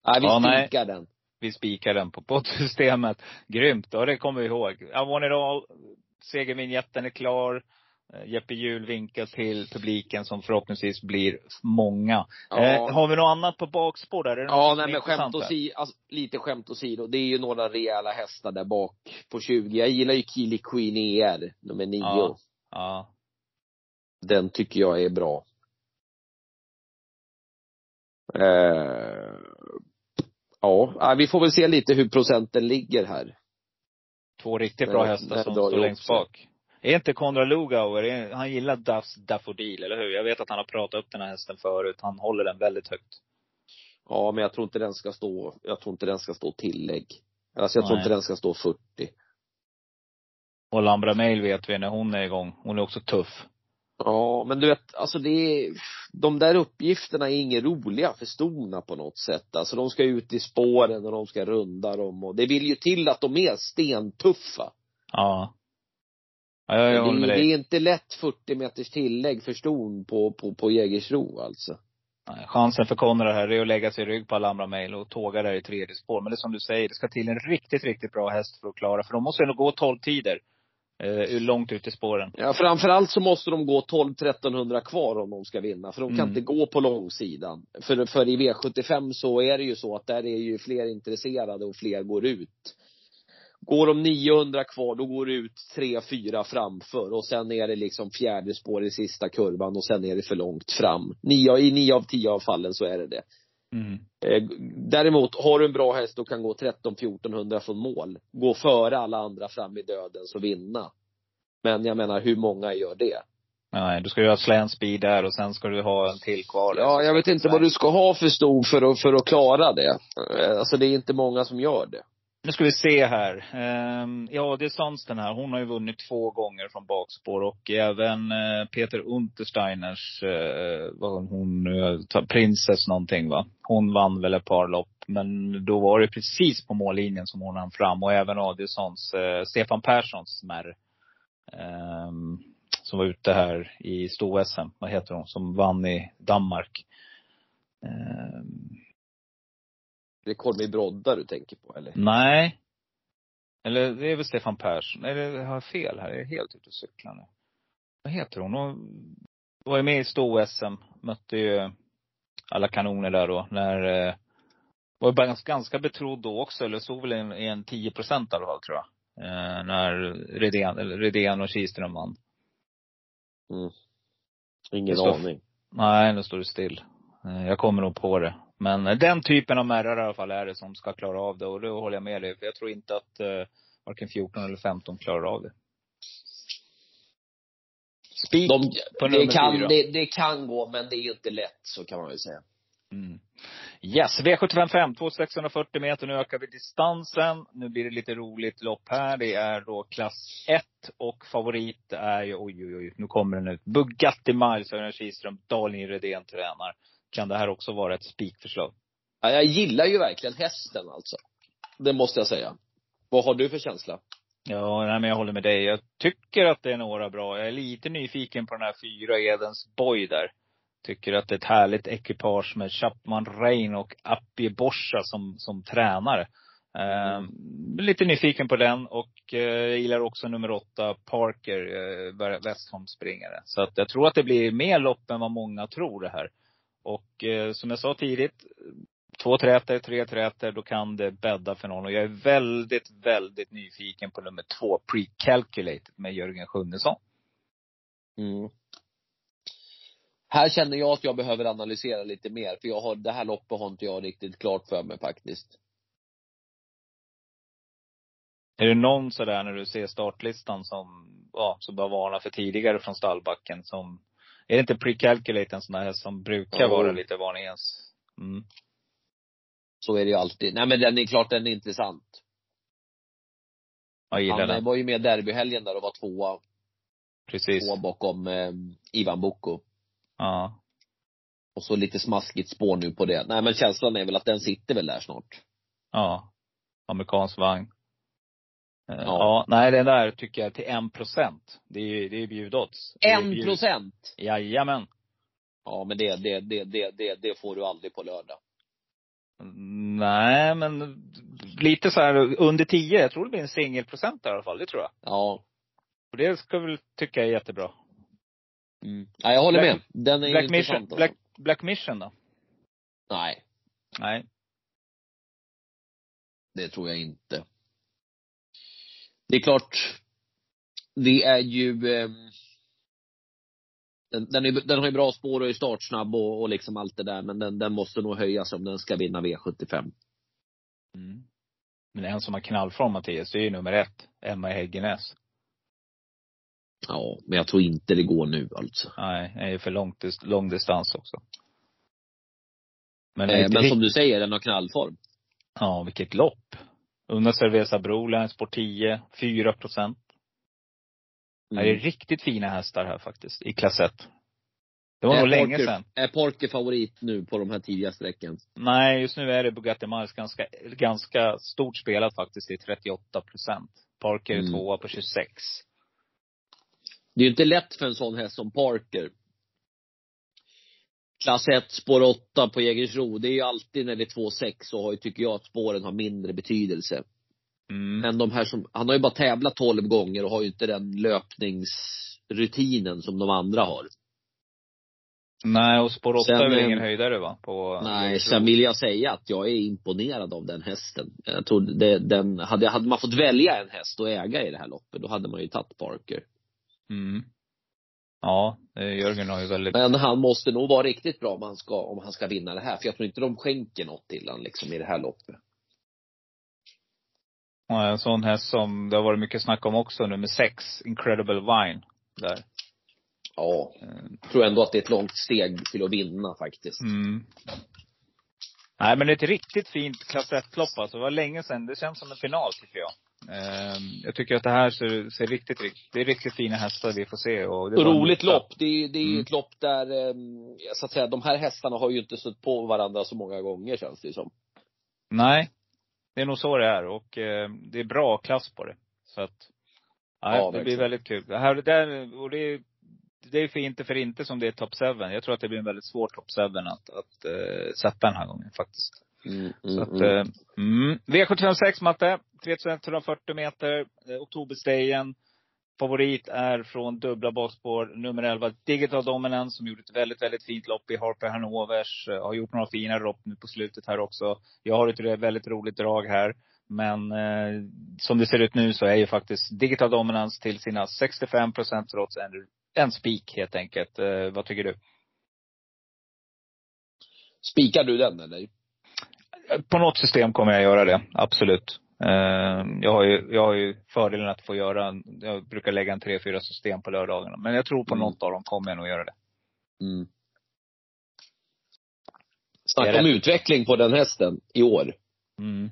Nej, vi Ja, nej. spikar den. Vi spikar den på poddsystemet. Grymt. Ja, det kommer vi ihåg. I want it all. Segervinjetten är klar. Eh, Jeppe Hjul vinkar till publiken som förhoppningsvis blir många. Ja. Eh, har vi något annat på bakspår där? Ja, nej men skämt åsido, alltså, lite skämt åsido. Det är ju några rejäla hästar där bak på 20. Jag gillar ju Keely Queen ER, nummer 9. Ja. Ja. Den tycker jag är bra. Eh, ja, vi får väl se lite hur procenten ligger här. Två riktigt bra hästar som står längst bak. Är inte Konrad Lugauer, han gillar Duffs Daffodil, eller hur? Jag vet att han har pratat upp den här hästen förut. Han håller den väldigt högt. Ja, men jag tror inte den ska stå, jag tror inte den ska stå tillägg. Alltså jag tror Nej. inte den ska stå 40. Och Lambra Mail vet vi när hon är igång. Hon är också tuff. Ja, men du vet, alltså det är, de där uppgifterna är inget roliga för stona på något sätt. Alltså de ska ut i spåren och de ska runda dem och det vill ju till att de är stentuffa. Ja. Ja, jag, jag det, håller med är- dig. det är inte lätt 40 meters tillägg för ston på, på, på Jägersro alltså. Nej, chansen för Konrad här är att lägga sig i rygg på Alhambra Mail och tåga där i tredje spår. Men det är som du säger, det ska till en riktigt, riktigt bra häst för att klara. För de måste ändå gå 12 tider. Eh, långt ut i spåren. Ja, framförallt så måste de gå 12-1300 kvar om de ska vinna. För de kan Mm. inte gå på långsidan. För, för i V75 så är det ju så att där är ju fler intresserade och fler går ut. Går de 900 kvar, då går det ut 3-4 framför och sen är det liksom fjärde spår i sista kurvan och sen är det för långt fram. Nio, I nio av tio av fallen så är det det. Mm. Eh, Däremot, har du en bra häst och kan gå 13-1400 från mål, gå före alla andra fram i döden så vinna. Men jag menar, hur många gör det? Nej, du ska ju ha slant speed där och sen ska du ha en till kvar. Ja, jag vet inte vad du ska ha för stor för att, för att klara det. Eh, Alltså det är inte många som gör det. Nu ska vi se här. Ehm, ja, det är Sandsten här. Hon har ju vunnit två gånger från bakspår och även eh, Peter Untersteiners, eh, vad hon nu, Princess någonting va. Hon vann väl ett par lopp. Men då var det precis på mållinjen som hon hann fram och även Adielssons, eh, Stefan Perssons smärr. Ehm, som var ute här i sto-SM, vad heter hon, som vann i Danmark. Ehm, det är Kolmi Brodda du tänker på eller? Nej. Eller det är väl Stefan Persson. Eller har jag fel här? Jag är helt ute och cyklar nu. Vad heter hon? Hon var ju med i sto-SM. Mötte ju alla kanoner där då. När, eh, var ju bara ganska, ganska betrodd då också. Eller såg väl en, en 10 procent i alla fall tror jag. Eh, när Redén, eller Redén och Kihlström vann. Ingen Det står- aning. Nej, nu står det still. Eh, Jag kommer nog på det. Men eh, den typen av märrar i alla fall är det som ska klara av det. Och då håller jag med dig. För jag tror inte att eh, varken 14 eller 15 klarar av det. Spik De, på det, nummer kan, fyra. det, det kan gå, men det är inte lätt, så kan man väl säga. Mm. Yes, V755, 2640 meter. Nu ökar vi distansen. Nu blir det lite roligt lopp här. Det är då klass 1 och favorit är ju, oj oj oj, nu kommer den ut. Bugatti Miles, Örjan Kihlström, Daniel Redén tränar. Kan det här också vara ett spikförslag? Ja, jag gillar ju verkligen hästen alltså. Det måste jag säga. Vad har du för känsla? Ja, nej, men jag håller med dig. Jag tycker att det är några bra. Jag är lite nyfiken på den här fyra Edens Boy där. Tycker att det är ett härligt ekipage med Chapman Rein och Appie Borsa som, som tränare. Eh, lite nyfiken på den och eh, jag gillar också nummer åtta, Parker, eh, Westholm-springare. Så att jag tror att det blir mer lopp än vad många tror det här. Och eh, som jag sa tidigt, två träter, tre träter, då kan det bädda för någon. Och jag är väldigt, väldigt nyfiken på nummer två, Pre-Calculated med Jörgen Sjunnesson. Mm. Här känner jag att jag behöver analysera lite mer, för jag har, det här loppet har inte jag riktigt klart för mig faktiskt. Är det någon sådär när du ser startlistan som, ja, som bara varnar för tidigare från stallbacken som, är det inte pre-calculate en sån här häst som brukar Jo. vara lite varningens? Mm. Så är det ju alltid. Nej men den är klart den är intressant. Jag gillar Han eh, den. var ju med derbyhelgen där och var tvåa, Precis. tvåa bakom eh, Ivan Bocco. Ja. Och så lite smaskigt spår nu på det. Nej men känslan är väl att den sitter väl där snart. Ja. Amerikansk vagn. Eh, Ja. Ja. nej den där tycker jag till en procent. Det är det är bjudodds. En procent! Jajamän. Ja men det, det, det, det, det, det får du aldrig på lördag. Nej, men lite så här under 10. Jag tror det blir en singelprocent i alla fall. Det tror jag. Ja. Och det ska väl tycka är jättebra. Mm. Ja, jag håller Black- med. Den är Black Mission, intressant. alltså. Black, Black Mission då? Nej, Nej. det tror jag inte. Det är klart, det är ju ehm, den, den, är, den har ju bra spår och är startsnabb och, och liksom allt det där, men den, den måste nog höjas om den ska vinna V75. Mm. Men en som har knallform Mattias, det är ju nummer ett. Emma Häggenäs. Ja, men jag tror inte det går nu alltså. Nej, är ju för långt, lång distans också. Men, Eh, men som du säger, den har knallform. Ja, vilket lopp. Una Cerveza Broline, Sport 10, 4 procent. Mm. Det är riktigt fina hästar här faktiskt, i klass 1. Det var nog är länge sedan. Är Parker favorit nu på de här tidiga sträcken? Nej, just nu är det Bugatti Miles ganska, ganska stort spelat faktiskt. Det är 38 procent. Parker är Mm. tvåa på 26. Det är ju inte lätt för en sån häst som Parker. Klass 1, spår 8 på Jägersro. Det är ju alltid när det är 2-6 så har tycker jag att spåren har mindre betydelse. Mm. Men de här som, han har ju bara tävlat 12 gånger och har ju inte den löpningsrutinen som de andra har. Nej, och spår 8 Sen, är väl eh, ingen höjdare va? På Nej, sen vill jag säga att jag är imponerad av den hästen. Jag tror det, den, hade, hade man fått välja en häst att äga i det här loppet, då hade man ju tagit Parker. Mm. Ja, eh, Jörgen har ju väldigt, Men han måste nog vara riktigt bra om han ska, om han ska vinna det här. För jag tror inte de skänker något till han liksom i det här loppet. ja, en sån häst som det har varit mycket snack om också, nummer 6, Incredible Vine. Där. Ja. Eh, Jag tror ändå att det är ett långt steg till att vinna faktiskt. Mm. Nej men det är ett riktigt fint klass 1-lopp alltså. Det var länge sedan. Det känns som en final tycker jag. Ehm, jag tycker att det här ser, ser riktigt, det är riktigt fina hästar vi får se. Och det Roligt lopp. Det är, det är Mm. ett lopp där, eh, så att säga, de här hästarna har ju inte stött på varandra så många gånger känns det som. Nej. Det är nog så det är. Och eh, det är bra klass på det. Så att, nej, Ja, det blir verkligen. väldigt kul. Det här, det där, och det är, det är för inte för inte som det är top 7. Jag tror att det blir en väldigt svår top 7 att, att eh, sätta den här gången faktiskt. Mm, Så mm, att, mm. eh, mm. V756 Matte, 3140 meter, oktoberstejen. Favorit är från dubbla bakspår, nummer 11, Digital Dominance, som gjorde ett väldigt, väldigt fint lopp i Harper Hanovers. Eh, Har gjort några fina lopp nu på slutet här också. Jag har ett väldigt roligt drag här. Men eh, som det ser ut nu så är ju faktiskt Digital Dominance till sina 65 procent trots en, en spik helt enkelt. Eh, vad tycker du? Spikar du den eller? På något system kommer jag göra det, absolut. Eh, Jag har ju, jag har ju fördelen att få göra, jag brukar lägga en tre, fyra system på lördagarna. Men jag tror på Mm. något av dem kommer jag nog göra det. Mm. Snacka om utveckling på den hästen i år. Mm.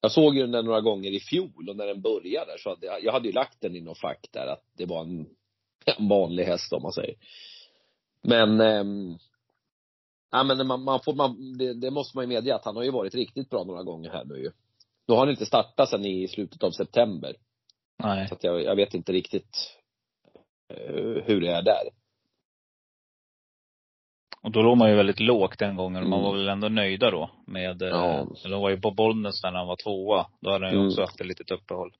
Jag såg ju den några gånger i fjol och när den började så hade jag, jag hade ju lagt den i någon fack där att det var en, en vanlig häst om man säger. Men, ehm, ja men man, man får, man, det, det måste man ju medge att han har ju varit riktigt bra några gånger här nu ju. Nu har han inte startat sen i slutet av september. Nej. Så att jag, jag vet inte riktigt eh, hur det är där. Och då låg man ju väldigt lågt den gången. Man Mm. var väl ändå nöjda då med, eh, Ja. de var ju på Bollnäs när han var tvåa. Då hade han ju Mm. också haft ett litet uppehåll.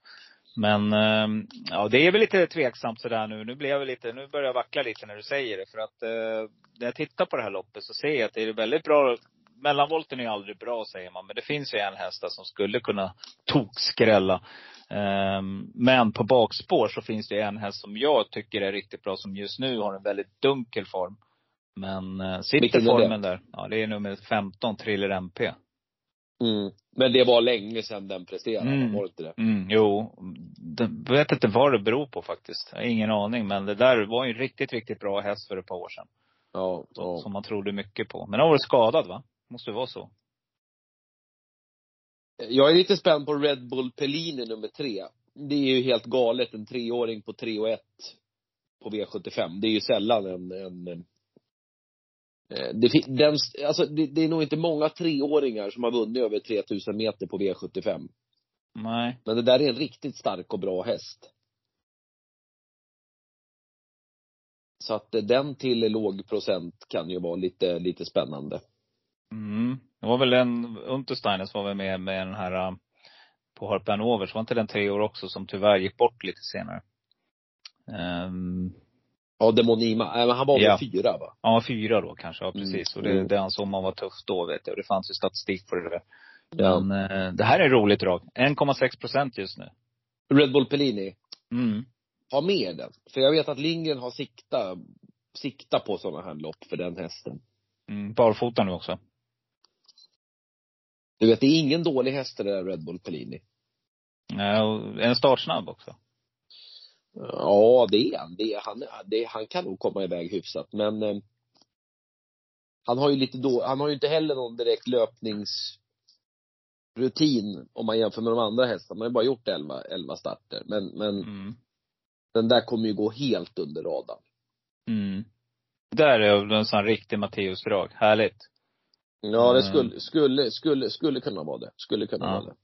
Men, eh, ja det är väl lite tveksamt sådär nu. Nu blir jag lite, nu börjar jag vackla lite när du säger det. För att eh, när jag tittar på det här loppet så ser jag att det är väldigt bra. Mellanvolten är ju aldrig bra säger man. Men det finns ju en häst som skulle kunna tokskrälla. Ehm, men på bakspår så finns det en häst som jag tycker är riktigt bra som just nu har en väldigt dunkel form. Men eh, sitter formen där. Ja, det är nummer 15, Thriller MP. Mm. Men det var länge sedan den presterade, Mm. var det inte det? Mm, jo. Det, jag vet inte vad det beror på faktiskt. Jag har ingen aning. Men det där var ju en riktigt, riktigt bra häst för ett par år sedan. Ja. Så, ja. Som man trodde mycket på. Men han var skadad va? Måste vara så. Jag är lite spänd på Red Bull Pellini nummer tre. Det är ju helt galet, en treåring på 3 och 1 på V75. Det är ju sällan en, en det, fin- den, alltså det, det är nog inte många treåringar som har vunnit över 3000 meter på V75. Nej. Men det där är en riktigt stark och bra häst. Så att eh, den till låg procent kan ju vara lite, lite spännande. Mm. Det var väl en, Untersteiner som var väl med med den här äh, på Harpen Over. Så var inte den tre år också som tyvärr gick bort lite senare. Um, Ja, Demonima. Nej, men han var väl Ja. fyra va? ja, fyra då kanske. Ja, precis. Och det, Mm. det ansåg man var tufft då vet jag. Det fanns ju statistik på det där. Ja. Men eh, det här är roligt drag. 1,6 procent just nu. Red Bull Pellini. Mm. ha med den. För jag vet att Lindgren har sikta, sikta på sådana här lopp för den hästen. Mm. Barfota nu också. Du vet, det är ingen dålig häst det där Red Bull Pellini. Ja, och en startsnabb också. Ja, det är han. Det är, han, det, han kan nog komma iväg hyfsat, men eh, han har ju lite då, han har ju inte heller någon direkt löpningsrutin om man jämför med de andra hästarna. Man har ju bara gjort 11, 11 starter. Men, men Mm. den där kommer ju gå helt under radarn. Mm. Där är en sån riktig Matteus-drag. Härligt. Ja, det Mm. skulle, skulle, skulle, skulle kunna vara det. Skulle kunna Ja. vara det.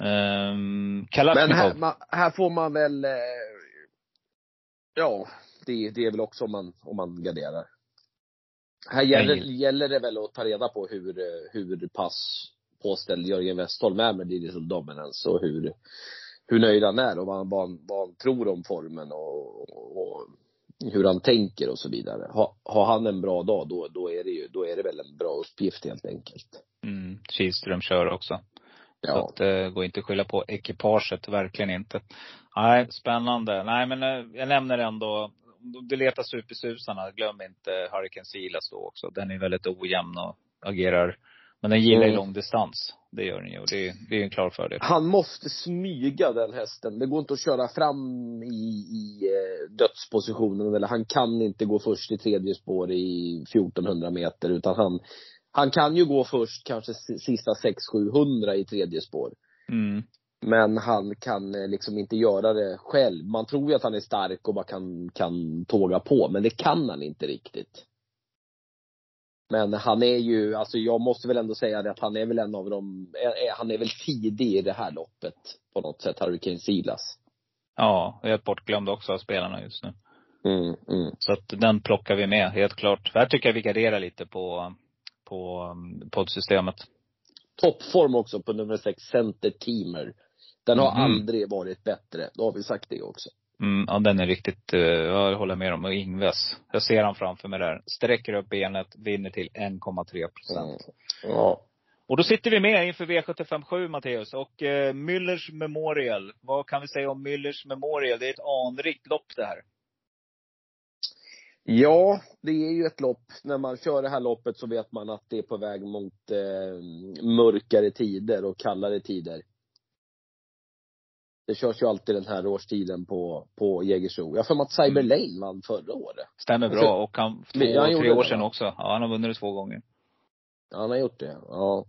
Um, Men här, man, här får man väl, eh, ja, det, det är väl också om man, om man garderar. Här gäller, gäller det väl att ta reda på hur, hur pass påställd Jörgen Westholm är med Digital Dominance och hur, hur nöjd han är och vad han, vad han, vad han tror om formen och, och hur han tänker och så vidare. Ha, har han en bra dag, då, då är det ju, då är det väl en bra uppgift helt enkelt. Mm. Kihlström kör också. Så Ja. att det går inte att skylla på ekipaget, verkligen inte. Nej, spännande. Nej men eh, jag nämner ändå, du letar supersusarna, glöm inte Hurricane Silas då också. Den är väldigt ojämn och agerar, men den gillar ju Mm. långdistans. Det gör den ju och det, är- det är en klar fördel. Han måste smyga den hästen. Det går inte att köra fram i, i eh, dödspositionen eller han kan inte gå först i tredje spår i 1400 meter utan han, han kan ju gå först kanske si- sista 600-700 i tredje spår. Mm. Men han kan eh, liksom inte göra det själv. Man tror ju att han är stark och bara kan, kan tåga på, men det kan han inte riktigt. Men han är ju, alltså jag måste väl ändå säga det att han är väl en av de, eh, eh, han är väl tidig i det här loppet på något sätt, Hurricane Silas. Ja, är bortglömd också av spelarna just nu. Mm, mm. Så att den plockar vi med, helt klart. Här tycker jag vi garderar lite på, på poddsystemet. Toppform också på nummer sex, Center Teamer. Den har Mhm. aldrig varit bättre. Då har vi sagt det också. Mm, ja, den är riktigt, uh, jag håller med om. Och Ingves. Jag ser han framför mig där. Sträcker upp benet, vinner till 1,3 procent. Ja. Och då sitter vi med inför V757 Matteus. Och uh, Müllers Memorial. Vad kan vi säga om Müllers Memorial? Det är ett anrikt lopp det här. Ja, det är ju ett lopp. När man kör det här loppet så vet man att det är på väg mot eh, mörkare tider och kallare tider. Det körs ju alltid den här årstiden på, på Jägersro. Jag har för mig att Cyber Mm. Lane vann förra året. Stämmer bra. Och han, två, han tre år sedan också. Ja, han har vunnit det två gånger. Ja, han har gjort det. Ja.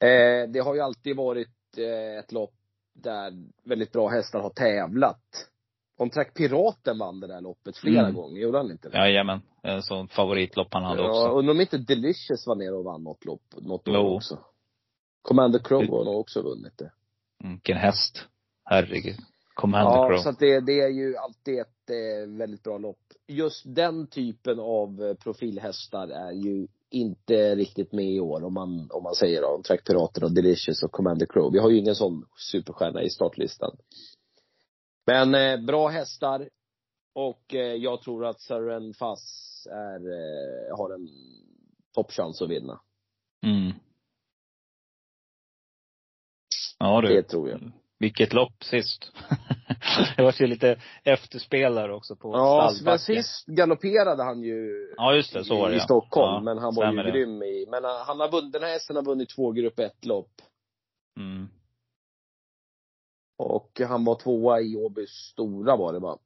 Eh, det har ju alltid varit eh, ett lopp där väldigt bra hästar har tävlat. On Track Piraten vann det där loppet flera Mm. gånger, gjorde han inte det? Jajamän. Sån favoritlopp han hade Ja, också. undrar om inte Delicious var nere och vann något lopp, något år också. Commander Crow har nog också vunnit det. Mm, Vilken häst. Herregud. Commander Ja, Crow. så att det, det är ju alltid ett eh, väldigt bra lopp. Just den typen av eh, profilhästar är ju inte riktigt med i år om man, om man säger om Track Piraten och Delicious och Commander Crow. Vi har ju ingen sån superstjärna i startlistan. Men eh, bra hästar. Och eh, jag tror att Saren Fass är, eh, har en toppchans att vinna. Mm. Ja du. Det tror jag. Vilket lopp sist. det var ju lite efterspelare också på Ja, men sist galopperade han ju Ja, just det. Så var det i. Stockholm. Ja, men han var ju det. grym i, men han han har vunnit, den här hästen har vunnit två grupp 1-lopp. Mm. Och han var tvåa i Åby stora var det va?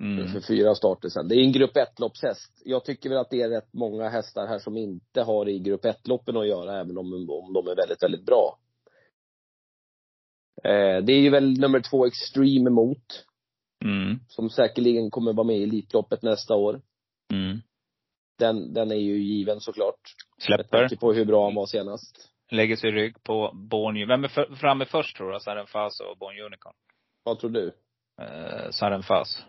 Mm. För fyra starter sen. Det är en grupp 1-loppshäst. Jag tycker väl att det är rätt många hästar här som inte har i grupp 1-loppen att göra, även om, om de är väldigt, väldigt bra. Eh, det är ju väl nummer två Extreme emot, Mm. som säkerligen kommer vara med i Elitloppet nästa år. Mm. Den, den är ju given såklart. Med Släpper. tanke på hur bra han var senast. Lägger sig i rygg på Born Vem är för, framme först tror du? Saren Fas och Born Unicorn? Vad tror du? Eh, Saren Fas.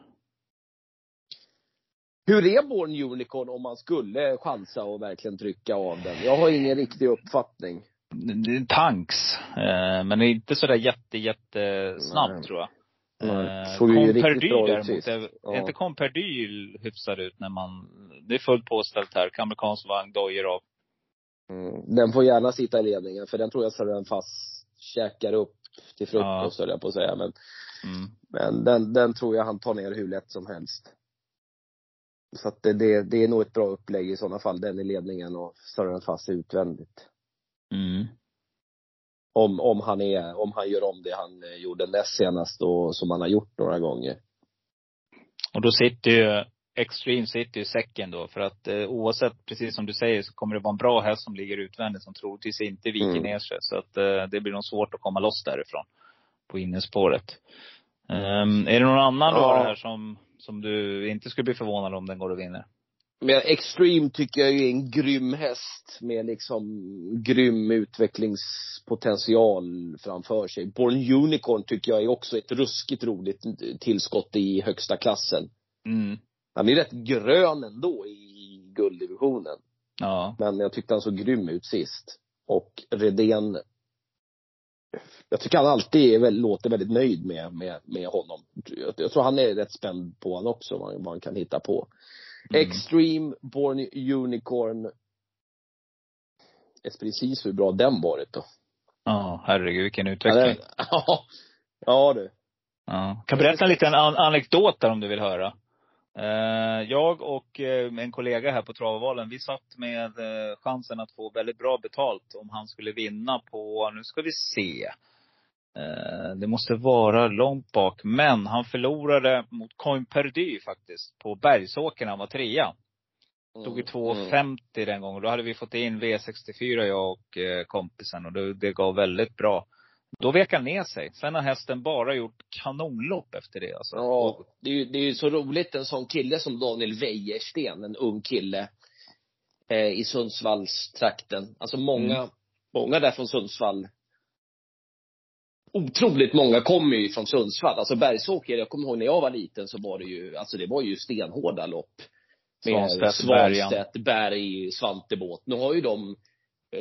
Hur är Born Unicorn om man skulle chansa och verkligen trycka av den? Jag har ingen riktig uppfattning. Det är tanks. Eh, men det är inte sådär jätte, jättesnabb Nej. tror jag. Eh, Såg ju riktigt bra ut sist. är, Ja. är inte Comperdy hyfsad ut när man, det är fullt påställt här. Amerikansk vagn, dojor av. Mm. Den får gärna sitta i ledningen, för den tror jag så den fast käkar upp till frukost, höll jag på att säga. Men, Mm. men den, den tror jag han tar ner hur lätt som helst. Så att det, det, det är nog ett bra upplägg i sådana fall, den i ledningen och Sören fast utvändigt. Mm. Om, om han är, om han gör om det han eh, gjorde näst senast och som han har gjort några gånger. Och då sitter ju Extreme sitter ju i säcken då. För att eh, oavsett, precis som du säger, så kommer det vara en bra häst som ligger utvändigt som troligtvis inte viker Mm. ner sig. Så att eh, det blir nog svårt att komma loss därifrån. På innerspåret. Um, är det någon annan Ja. har här som, som du inte skulle bli förvånad om den går och vinner? Men Extreme tycker jag är en grym häst med liksom grym utvecklingspotential framför sig. Born Unicorn tycker jag är också ett ruskigt roligt tillskott i högsta klassen. Mm. Han är rätt grön ändå i gulddivisionen. Ja. Men jag tyckte han såg grym ut sist. Och Redén jag tycker han alltid är låter väldigt nöjd med, med, med honom. Jag, jag tror han är rätt spänd på honom också, vad, vad han kan hitta på. Mm. Extreme, Born Unicorn. Esprit precis hur bra den varit då. Ja, herregud vilken utveckling. ja, ja du. Ja. Kan berätta en liten an anekdot där om du vill höra. Eh, jag och eh, en kollega här på Travvalen, vi satt med eh, chansen att få väldigt bra betalt om han skulle vinna på, nu ska vi se. Det måste vara långt bak, men han förlorade mot Coin Perdy faktiskt, på Bergsåker när han var trea. I Mm. 2,50 den gången. Då hade vi fått in V64 jag och kompisen och det, det gav väldigt bra. Då vek han ner sig. Sen har hästen bara gjort kanonlopp efter det alltså. Ja, det är ju det är ju så roligt en sån kille som Daniel Wäjersten, en ung kille eh, i Sundsvallstrakten. Alltså många, många där från Sundsvall. Otroligt många kommer ju från Sundsvall. Alltså Bergsåker, jag kommer ihåg när jag var liten så var det ju, alltså det var ju stenhårda lopp. Med Svanstedt, Berg, Svantebåt. Nu har ju de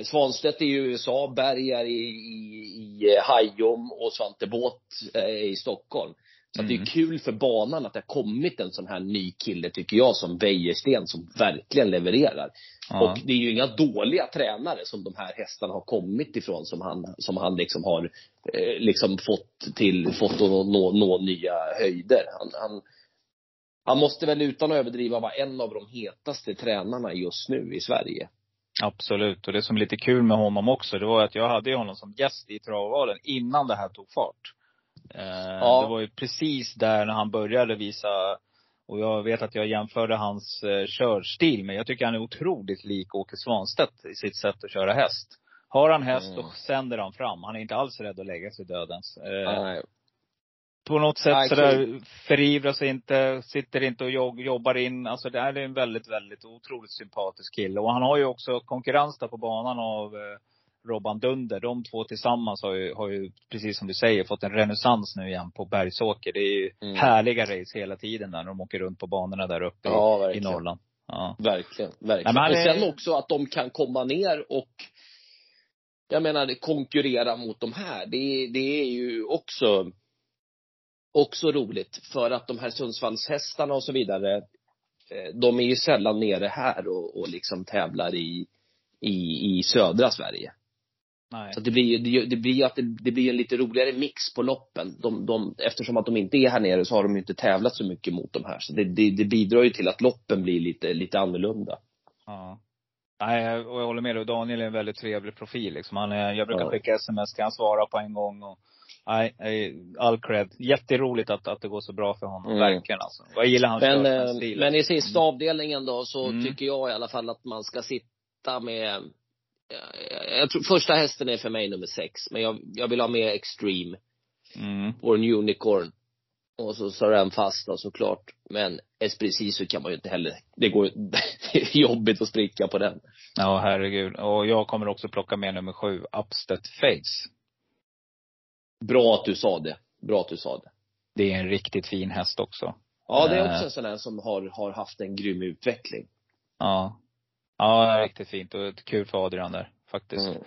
Svanstedt är i USA, Berg är i, i, i eh, Hajom och Svantebåt är i Stockholm. Så att det Mm. är kul för banan att det har kommit en sån här ny kille, tycker jag, som Wäjersten, som verkligen levererar. Ja. Och det är ju inga dåliga tränare som de här hästarna har kommit ifrån, som han, som han liksom har eh, liksom fått till, fått att nå, nå, nå nya höjder. Han, han, han måste väl utan att överdriva vara en av de hetaste tränarna just nu i Sverige. Absolut. Och det som är lite kul med honom också, det var att jag hade honom som gäst i travvalen innan det här tog fart. Eh, Ja. Det var ju precis där när han började visa, och jag vet att jag jämförde hans eh, körstil, men jag tycker han är otroligt lik Åke Svanstedt i sitt sätt att köra häst. Har han häst, Mm. då sänder han fram. Han är inte alls rädd att lägga sig dödens. Eh. På något sätt Nej, sådär, förivrar sig inte, sitter inte och jog- jobbar in. Alltså det är en väldigt, väldigt otroligt sympatisk kille. Och han har ju också konkurrens där på banan av eh, Robban Dunder. De två tillsammans har ju, har ju, precis som du säger, fått en renässans nu igen på Bergsåker. Det är ju Mm. härliga race hela tiden där när de åker runt på banorna där uppe Ja, i, i verkligen. Norrland. Ja. Verkligen, Nej, verkligen. men han och sen också att de kan komma ner och jag menar konkurrera mot de här. Det, det är ju också också roligt för att de här Sundsvallshästarna och så vidare eh, de är ju sällan nere här och, och liksom tävlar i, i, i södra Sverige. Nej. Så det blir ju, det, det blir att det, det blir en lite roligare mix på loppen. De, de, eftersom att de inte är här nere så har de ju inte tävlat så mycket mot de här. Så det, det, det bidrar ju till att loppen blir lite, lite annorlunda. Ja. Nej, och jag håller med dig. Daniel är en väldigt trevlig profil liksom. Han är, jag brukar Ja. skicka sms till han svarar på en gång och Nej, all cred. Jätteroligt att, att det går så bra för honom. Mm. Verkligen alltså. Jag gillar hans Men, eh, men i sista avdelningen då så Mm. tycker jag i alla fall att man ska sitta med jag, jag tror första hästen är för mig nummer sex, men jag, jag vill ha med Extreme, Mm. vår Unicorn. Och så står den fast då såklart. Men Espresso kan man ju inte heller, det går det är jobbigt att spricka på den. Ja, herregud. Och jag kommer också plocka med nummer sju, Upstead Face. Bra att du sa det. Bra att du sa det. Det är en riktigt fin häst också. Ja, det är Eh. också en sån här som har, har haft en grym utveckling. Ja. Ja, riktigt fint. Och kul för Adrian där, faktiskt. Mm.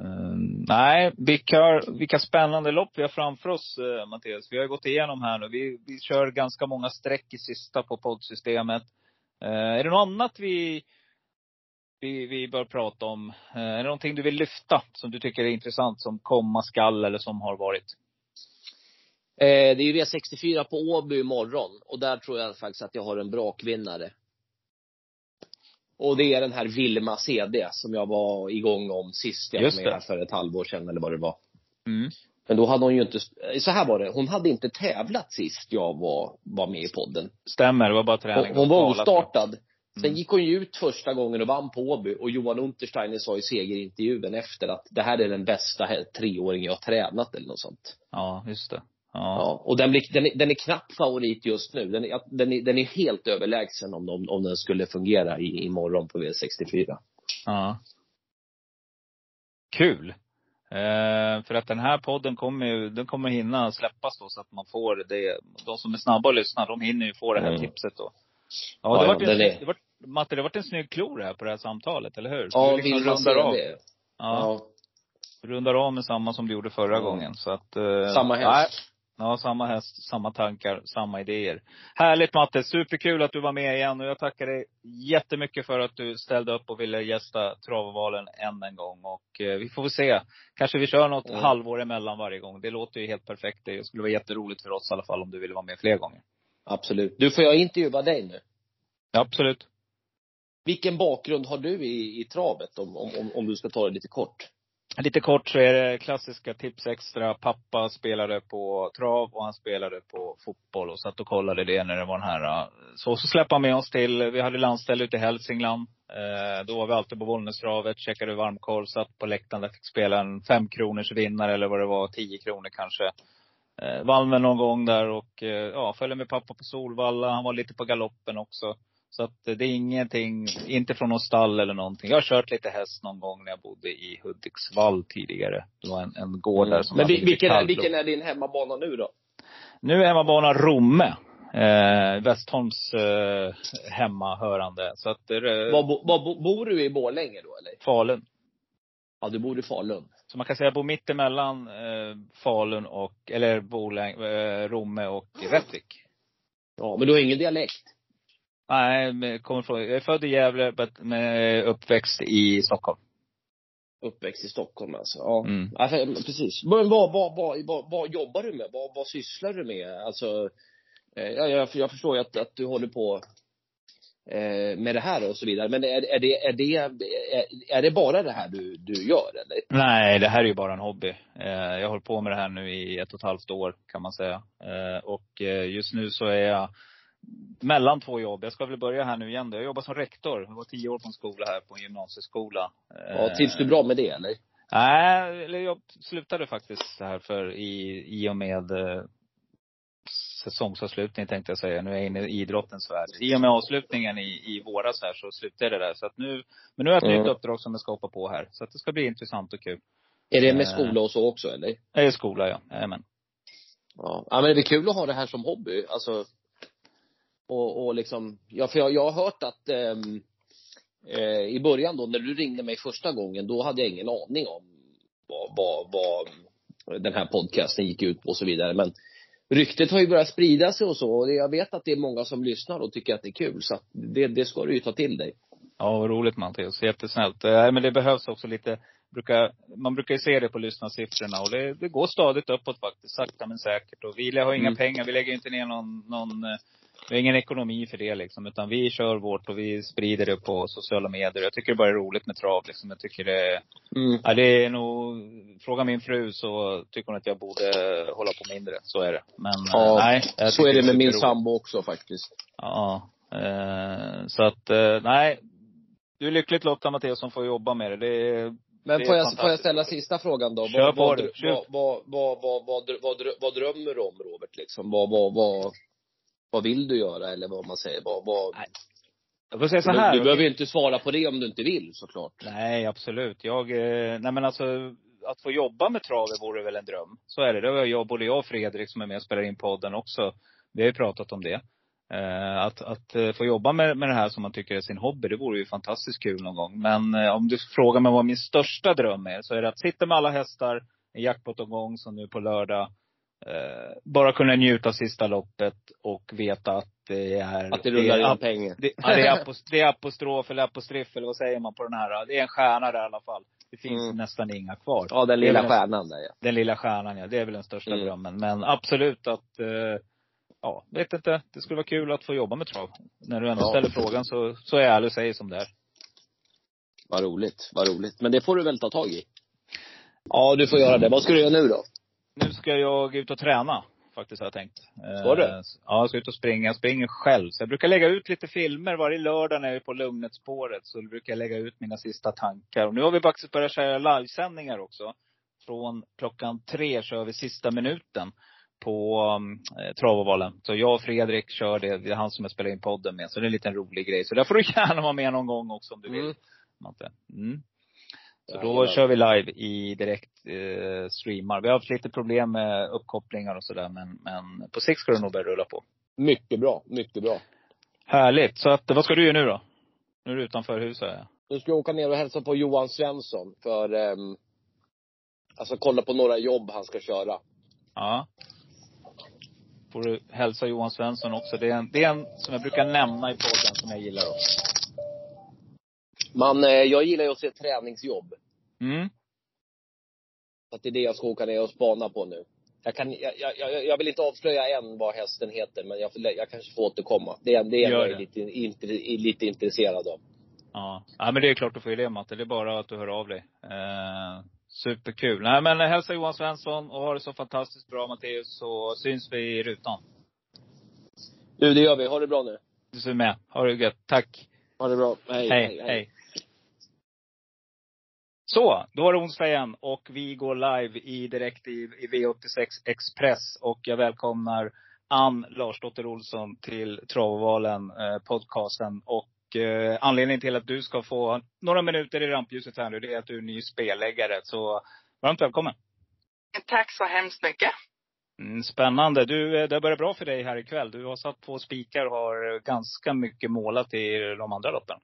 Mm, nej, vilka, vilka spännande lopp vi har framför oss, uh, Mattias. Vi har gått igenom här nu. Vi, vi kör ganska många streck i sista på poddsystemet. Eh, är det något annat vi, vi, vi bör prata om? Eh, är det någonting du vill lyfta som du tycker är intressant, som komma skall eller som har varit? Eh, det är ju V64 på Åby imorgon och där tror jag faktiskt att jag har en brakvinnare. Och det är den här Vilma CD som jag var igång om sist jag Just var med här för ett halvår sedan eller vad det var. Mm. Men då hade hon ju inte, så här var det, hon hade inte tävlat sist jag var, var med i podden. Stämmer, det var bara träning. Hon, hon var ostartad. Sen Mm. gick hon ju ut första gången och vann på Åby och Johan Untersteiner sa i segerintervjun efter att det här är den bästa treåringen jag har tränat eller något sånt. Ja, just det. Ja. Ja, och den, blir, den, är, den är knapp favorit just nu. Den är, den är, den är helt överlägsen om, om, om den skulle fungera i, imorgon på V64. Ja. Kul. Eh, för att den här podden kommer ju, den kommer hinna släppas då så att man får det. De som är snabba och lyssnar, de hinner ju få det här Mm. tipset då. Ja, det ja, vart en, är- det vart, Matte, det vart en snygg klor här på det här samtalet, eller hur? Så Ja, liksom se rundar av. det? Ja, Ja. rundar av med samma som du gjorde förra Ja. gången. Så att, eh, Samma häst. nej. Ja, samma häst, samma tankar, samma idéer. Härligt Matte, superkul att du var med igen och jag tackar dig jättemycket för att du ställde upp och ville gästa Travovalen än en gång. Och eh, vi får väl se. Kanske vi kör något Mm. halvår emellan varje gång. Det låter ju helt perfekt. Det skulle vara jätteroligt för oss i alla fall om du ville vara med fler gånger. Absolut. Du, får jag intervjua dig nu? Absolut. Vilken bakgrund har du i, i travet om, om, om, du ska ta det lite kort? Lite kort så är det klassiska tips extra. Pappa spelade på trav och han spelade på fotboll och satt och kollade det när det var den här. eh, Så, så släppte han med oss till, vi hade landställe ute i Hälsingland. Eh, då var vi alltid på Bollnästravet, käkade varmkorv, satt på läktaren där, fick spela en fem kronors vinnare eller vad det var, tio kronor kanske. Eh, vann väl någon gång där och eh, ja, följde med pappa på Solvalla. Han var lite på galoppen också. Så att eh, det är ingenting, inte från någon stall eller någonting. Jag har kört lite häst någon gång när jag bodde i Hudiksvall tidigare. Det var en, en gård där som Men vi, vilken, är, vilken är din hemmabana nu då? Nu är hemmabanan Romme. Eh, Westholms eh, hemmahörande. Så att är Var, bo- var, bo- bor du i Borlänge då eller? Falun. Ja, du bor i Falun. Så man kan säga jag bor mitt emellan eh, Falun och, eller Borläng, eh, Romme och Rättvik. Ja, men du har ingen dialekt? Nej, men kommer från, jag är född i Gävle men uppväxt i Stockholm. Uppväxt i Stockholm alltså. Ja, Mm. för, precis. Men vad, vad, vad, vad, vad jobbar du med? Vad, vad sysslar du med? Alltså, eh, ja, jag, jag förstår ju att, att du håller på eh, med det här och så vidare. Men är, är, det, är, det, är, är det bara det här du, du gör eller? Nej, det här är ju bara en hobby. Eh, jag har hållit på med det här nu i ett och ett halvt år kan man säga. Eh, och eh, just nu så är jag mellan två jobb. Jag ska väl börja här nu igen då. Jag jobbar som rektor. Jag var tio år på en skola här, på en gymnasieskola. Eh, Ja, trivs du bra med det eller? Nej, eller jag slutade faktiskt här för i, i och med eh, säsongsavslutning tänkte jag säga. Nu är jag inne i idrottens värld. I och med avslutningen i, i våras här så slutade det där. Så att nu, men nu har jag ett Mm. nytt uppdrag som jag ska hoppa på här. Så att det ska bli intressant och kul. Är det med Eh. skola och så också eller? Det är skola ja, Jajamän. Ja. men det är kul att ha det här som hobby. Alltså, och, och liksom, ja, för jag, jag har hört att eh, i början då när du ringde mig första gången, då hade jag ingen aning om vad, vad, vad den här podcasten gick ut på och så vidare. Men ryktet har ju börjat sprida sig och så. Och jag vet att det är många som lyssnar och tycker att det är kul. Så att det, det ska du ju ta till dig. Ja, vad roligt Mattias. Jättesnällt. Eh, men det behövs också lite, brukar, man brukar ju se det på lyssnarsiffrorna och det, det går stadigt uppåt faktiskt. Sakta men säkert. Och vi har inga Mm. pengar, vi lägger inte ner någon, någon eh, vi har ingen ekonomi för det liksom. Utan vi kör vårt och vi sprider det på sociala medier. Jag tycker det bara är roligt med trav liksom. Jag tycker det, Mm. ja det är nog, fråga min fru så tycker hon att jag borde hålla på mindre. Så är det. Men eh, Ja, nej. jag Så är det med min superroligt. sambo också faktiskt. Ja. Eh, så att, eh, nej. Du är lyckligt lottad Mattias som får jobba med det. det är, Men får jag, får jag ställa sista frågan då? Kör vad, vad, vad, vad, vad, vad, vad, vad drömmer du om Robert liksom? Vad, vad, vad, vad vill du göra eller vad man säger? Vad, vad, Nej, jag får säga så du, här. du behöver ju inte svara på det om du inte vill såklart. Nej, absolut. Jag, eh, nej men alltså, att få jobba med travet vore väl en dröm. Så är det. Det har jag, både jag och Fredrik som är med och spelar in podden också. Vi har ju pratat om det. Eh, att, att eh, få jobba med, med det här som man tycker är sin hobby, det vore ju fantastiskt kul någon gång. Men om du frågar mig vad min största dröm är, så är det att sitta med alla hästar, en jackpot-omgång som nu på lördag. Eh, bara kunna njuta av sista loppet och veta att det är Att det rullar är in pengar. det, ja, det, är det är apostrof eller apostrif eller vad säger man på den här. Det är en stjärna där i alla fall. Det finns Mm. nästan inga kvar. Ja, den lilla stjärnan där ja. Den lilla stjärnan ja. Det är väl den största Mm. drömmen. Men absolut att, eh, ja, vet inte. Det skulle vara kul att få jobba med trav. När du ändå Ja. ställer frågan så, så är jag ärlig och säger som det är. Vad roligt, vad roligt. Men det får du väl ta tag i? Ja, du får göra det. Vad ska du göra nu då? Nu ska jag ut och träna. Faktiskt har jag tänkt. Eh, Ska du? Ja, jag ska ut och springa. Jag springer själv. Så jag brukar lägga ut lite filmer varje lördag när jag är på Lugnetspåret. Så brukar jag lägga ut mina sista tankar. Och nu har vi faktiskt börjat köra livesändningar också. Från klockan tre kör vi sista minuten på um, eh, Travovalen. Så jag och Fredrik kör det. Det är han som jag spelar in podden med. Så det är en liten rolig grej. Så där får du gärna vara med någon gång också om du vill. Mm. Mm. Så då kör vi live i direkt eh, streamar. Vi har haft lite problem med uppkopplingar och sådär men, men på sikt ska det nog börja rulla på. Mycket bra, mycket bra. Härligt. Så att, vad ska du göra nu då? Nu är du utanför huset ja. Nu ska jag åka ner och hälsa på Johan Svensson för, um, alltså kolla på några jobb han ska köra. Ja. Får du hälsa Johan Svensson också. Det är, en, det är en som jag brukar nämna i podden som jag gillar också. Man, eh, jag gillar ju att se träningsjobb. Mm. Så att det är det jag ska åka ner och spana på nu. Jag, kan, jag, jag, jag vill inte avslöja än vad hästen heter, men jag, jag kanske får återkomma. Det är det är Gör jag det. lite, inte, lite intresserad av. Ja. ja, men det är klart du får ju det Matte. Det är bara att du hör av dig. Eh, superkul. Nej men hälsa Johan Svensson och ha det så fantastiskt bra Matteus så syns vi i rutan. Du, det gör vi. Ha det bra nu. Du är med. Ha det gött. Tack. Ha det bra. Hej, Hej, hej. Så, då är det onsdag igen och vi går live i direkt i, i V86 Express och jag välkomnar Ann Larsdotter Olsson till Travovalen eh, podcasten. Och eh, anledningen till att du ska få några minuter i rampljuset här nu, det är att du är ny spelläggare. Så varmt välkommen! Tack så hemskt mycket. Mm, spännande. Du, eh, det börjar bra för dig här ikväll. Du har satt två spikar och har ganska mycket målat i de andra loppen.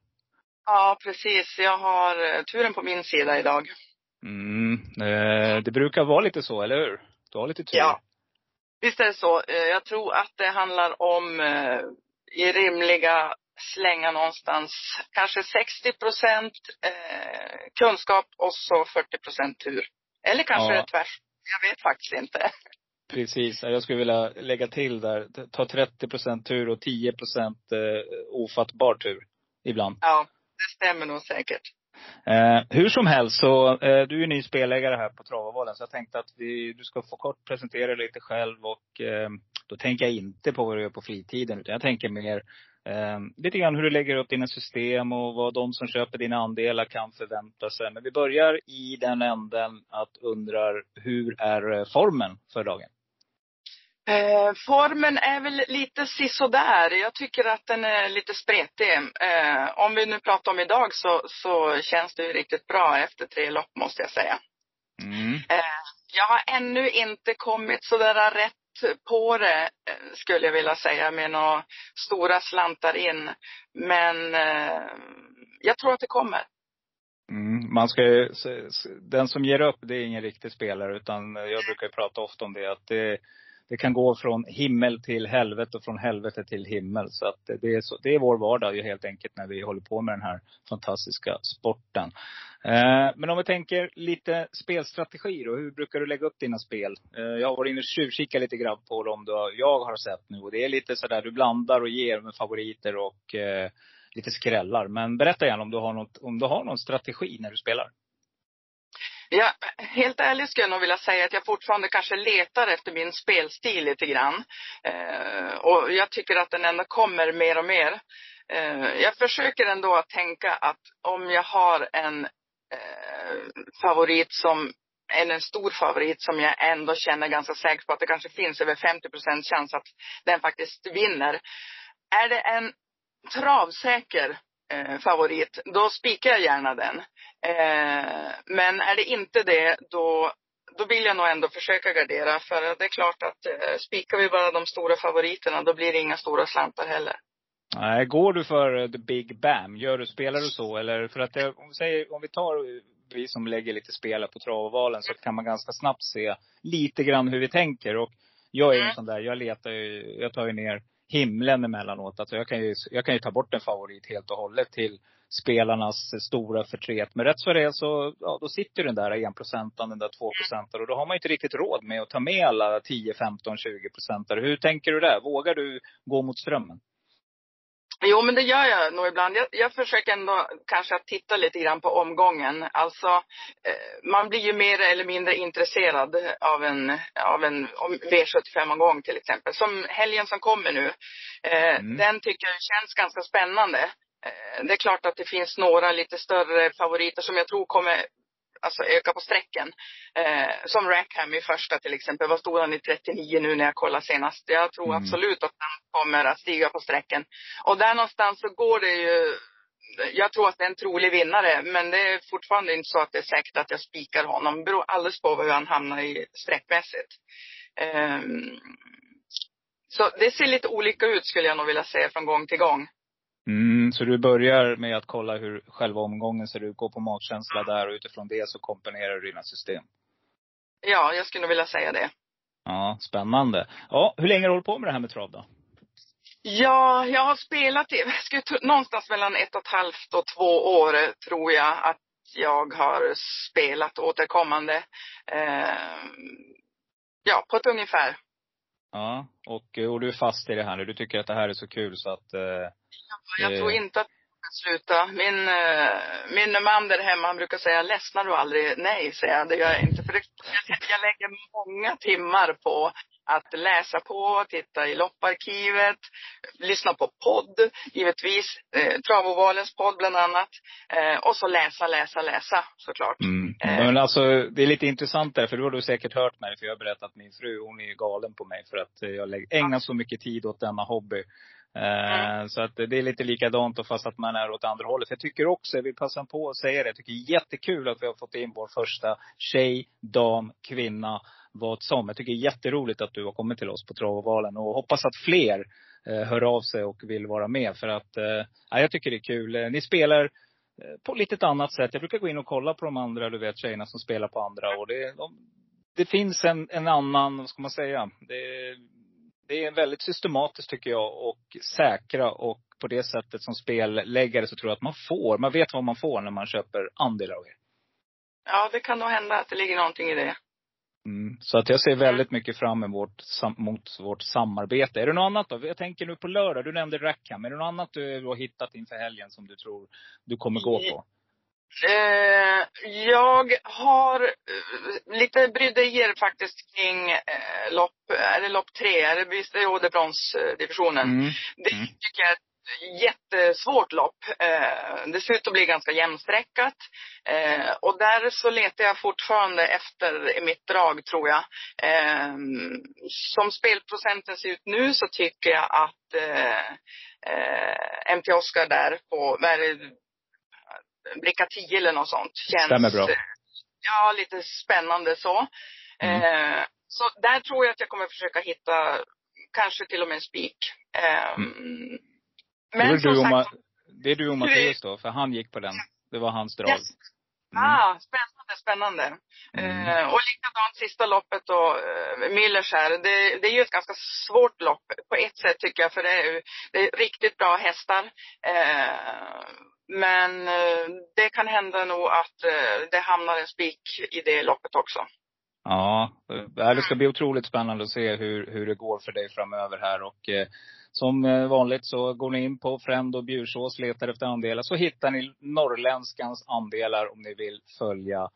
Ja, precis. Jag har eh, turen på min sida idag. Mm, eh, det brukar vara lite så, eller hur? Du har lite tur. Ja. Visst är det så. Eh, Jag tror att det handlar om i rimliga slänga någonstans kanske 60 procent kunskap och så 40 procent tur. Eller kanske Ja. tvärs. Jag vet faktiskt inte. Precis. Jag skulle vilja lägga till där. Ta 30 procent tur och 10 procent ofattbar tur. Ibland. Ja, det stämmer nog säkert. Eh, hur som helst så, eh, du är ny spelägare här på Travavalen. Så jag tänkte att vi, du ska få kort presentera dig lite själv och eh, då tänker jag inte på vad du gör på fritiden. Utan jag tänker mer eh, lite grann hur du lägger upp dina system och vad de som köper dina andelar kan förvänta sig. Men vi börjar i den änden att undrar, hur är eh, formen för dagen? Eh, formen är väl lite sisådär. Jag tycker att den är lite spretig. Eh, om vi nu pratar om idag så, så känns det ju riktigt bra efter tre lopp måste jag säga. Mm. Eh, jag har ännu inte kommit sådär rätt på det skulle jag vilja säga med några stora slantar in. Men jag tror att det kommer. Mm, man ska ju, den som ger upp, det är ingen riktig spelare. Utan jag brukar prata ofta om det. Att det, det kan gå från himmel till helvete och från helvete till himmel. Så att det är, så, det är vår vardag ju helt enkelt när vi håller på med den här fantastiska sporten. Eh, men om vi tänker lite spelstrategi då. Hur brukar du lägga upp dina spel? Eh, jag har varit inne och tjuvkikat lite grann på dem då jag har sett nu. Och det är lite sådär, du blandar och ger med favoriter och eh, lite skrällar. Men berätta gärna om du har något, om du har någon strategi när du spelar. Ja, helt ärligt skulle jag nog vilja säga att jag fortfarande kanske letar efter min spelstil lite grann. Eh, och jag tycker att den ändå kommer mer och mer. Eh, jag försöker ändå att tänka att om jag har en eh, favorit som eller en stor favorit som jag ändå känner ganska säkert på att det kanske finns över 50 chans att den faktiskt vinner. Är det en travsäker eh, favorit, då spikar jag gärna den. Eh, men är det inte det, då, då vill jag nog ändå försöka gardera. För det är klart att eh, spikar vi bara de stora favoriterna, då blir det inga stora slantar heller. Nej, går du för eh, the big bam? Gör du, spelar du så? Eller för att det, om, vi säger, om vi tar vi som lägger lite spel på travvalen så kan man ganska snabbt se lite grann hur vi tänker. Och jag är ju en sån där, jag letar ju, jag tar ju ner himlen emellanåt. Alltså jag kan ju, jag kan ju ta bort en favorit helt och hållet till spelarnas stora förtret. Men rätt så det är så, ja, då sitter den där enprocentaren, den där tvåprocentaren. Och då har man ju inte riktigt råd med att ta med alla 10, 15, 20 procentare. Hur tänker du där? Vågar du gå mot strömmen? Jo, men det gör jag nog ibland. Jag, jag försöker ändå kanske att titta lite grann på omgången. Alltså, eh, man blir ju mer eller mindre intresserad av en, av en V75-omgång till exempel. Som helgen som kommer nu. Eh, mm. Den tycker jag känns ganska spännande. Eh, det är klart att det finns några lite större favoriter som jag tror kommer alltså öka på sträcken. Eh, som Rackham i första till exempel. Vad stod han i 39 nu när jag kollade senast? Jag tror mm. absolut att han kommer att stiga på sträcken. Och där någonstans så går det ju jag tror att det är en trolig vinnare, men det är fortfarande inte så att det är säkert att jag spikar honom. Det beror alldeles på hur han hamnar i sträckmässigt. Um, så det ser lite olika ut skulle jag nog vilja säga från gång till gång. Mm, så du börjar med att kolla hur själva omgången ser ut, gå på magkänsla där och utifrån det så komponerar du dina system? Ja, jag skulle vilja säga det. Ja, spännande. Ja, hur länge har du hållit på med det här med trav då? Ja, jag har spelat i, någonstans mellan ett och ett halvt och två år tror jag att jag har spelat återkommande. Eh, ja, på ett ungefär. Ja, och, och du är fast i det här nu. Du tycker att det här är så kul så att eh, jag tror inte att jag ska sluta. Min, uh, min man där hemma, han brukar säga, ledsnar du aldrig? Nej, säger jag. Det gör jag inte. För det, jag lägger många timmar på att läsa på, titta i lopparkivet, lyssna på podd, givetvis. Eh, Travovalens podd bland annat. Eh, och så läsa, läsa, läsa såklart. Mm. Eh. Men alltså, det är lite intressant där, för du har du säkert hört mig, för jag har berättat att min fru, hon är galen på mig för att jag ägnar så mycket tid åt denna hobby. Mm. Så att det är lite likadant fast att man är åt andra hållet. Jag tycker också, jag vill passa på att säga det, jag tycker det är jättekul att vi har fått in vår första tjej, dam, kvinna, vad som. Jag tycker det är jätteroligt att du har kommit till oss på Travovalen och hoppas att fler eh, hör av sig och vill vara med. För att, eh, jag tycker det är kul. Ni spelar på lite ett annat sätt. Jag brukar gå in och kolla på de andra, du vet tjejerna som spelar på andra. Och det, de, det finns en, en annan, vad ska man säga? Det, det är väldigt systematiskt tycker jag och säkra och på det sättet som spelläggare så tror jag att man får, man vet vad man får när man köper andelar av er. Ja, det kan nog hända att det ligger någonting i det. Mm, så att jag ser väldigt mycket fram emot vårt, vårt samarbete. Är det något annat då? Jag tänker nu på lördag, du nämnde Rackham. Är det något annat du har hittat inför helgen som du tror du kommer gå på? Eh, jag har eh, lite bryderier faktiskt kring eh, lopp, är det lopp tre? Är det visst det är bronsdivisionen? Mm. Det mm. tycker jag är ett jättesvårt lopp. Eh, det ser ut att bli ganska jämnsträckat. Eh, och där så letar jag fortfarande efter mitt drag tror jag. Som spelprocenten ser ut nu så tycker jag att MT Oscar där på, vad är det, Bricka 10 eller något sånt. Känns, Stämmer bra. Ja, lite spännande så. Mm. Eh, så där tror jag att jag kommer försöka hitta kanske till och med en spik. Eh, mm. Men det är du, sagt, det är du och Mattias då, för han gick på den. Det var hans drag. Yes. Mm. Ah, spännande spännande. Mm. Eh, och likadant sista loppet då, eh, Millers här. Det, det är ju ett ganska svårt lopp på ett sätt tycker jag, för det är, det är riktigt bra hästar. Eh, men eh, det kan hända nog att eh, det hamnar en spik i det loppet också. Ja, eh, äh, det ska bli otroligt spännande att se hur, hur det går för dig framöver här. Och eh, som eh, vanligt så går ni in på Frend och Bjursås, letar efter andelar. Så hittar ni norrländskans andelar om ni vill följa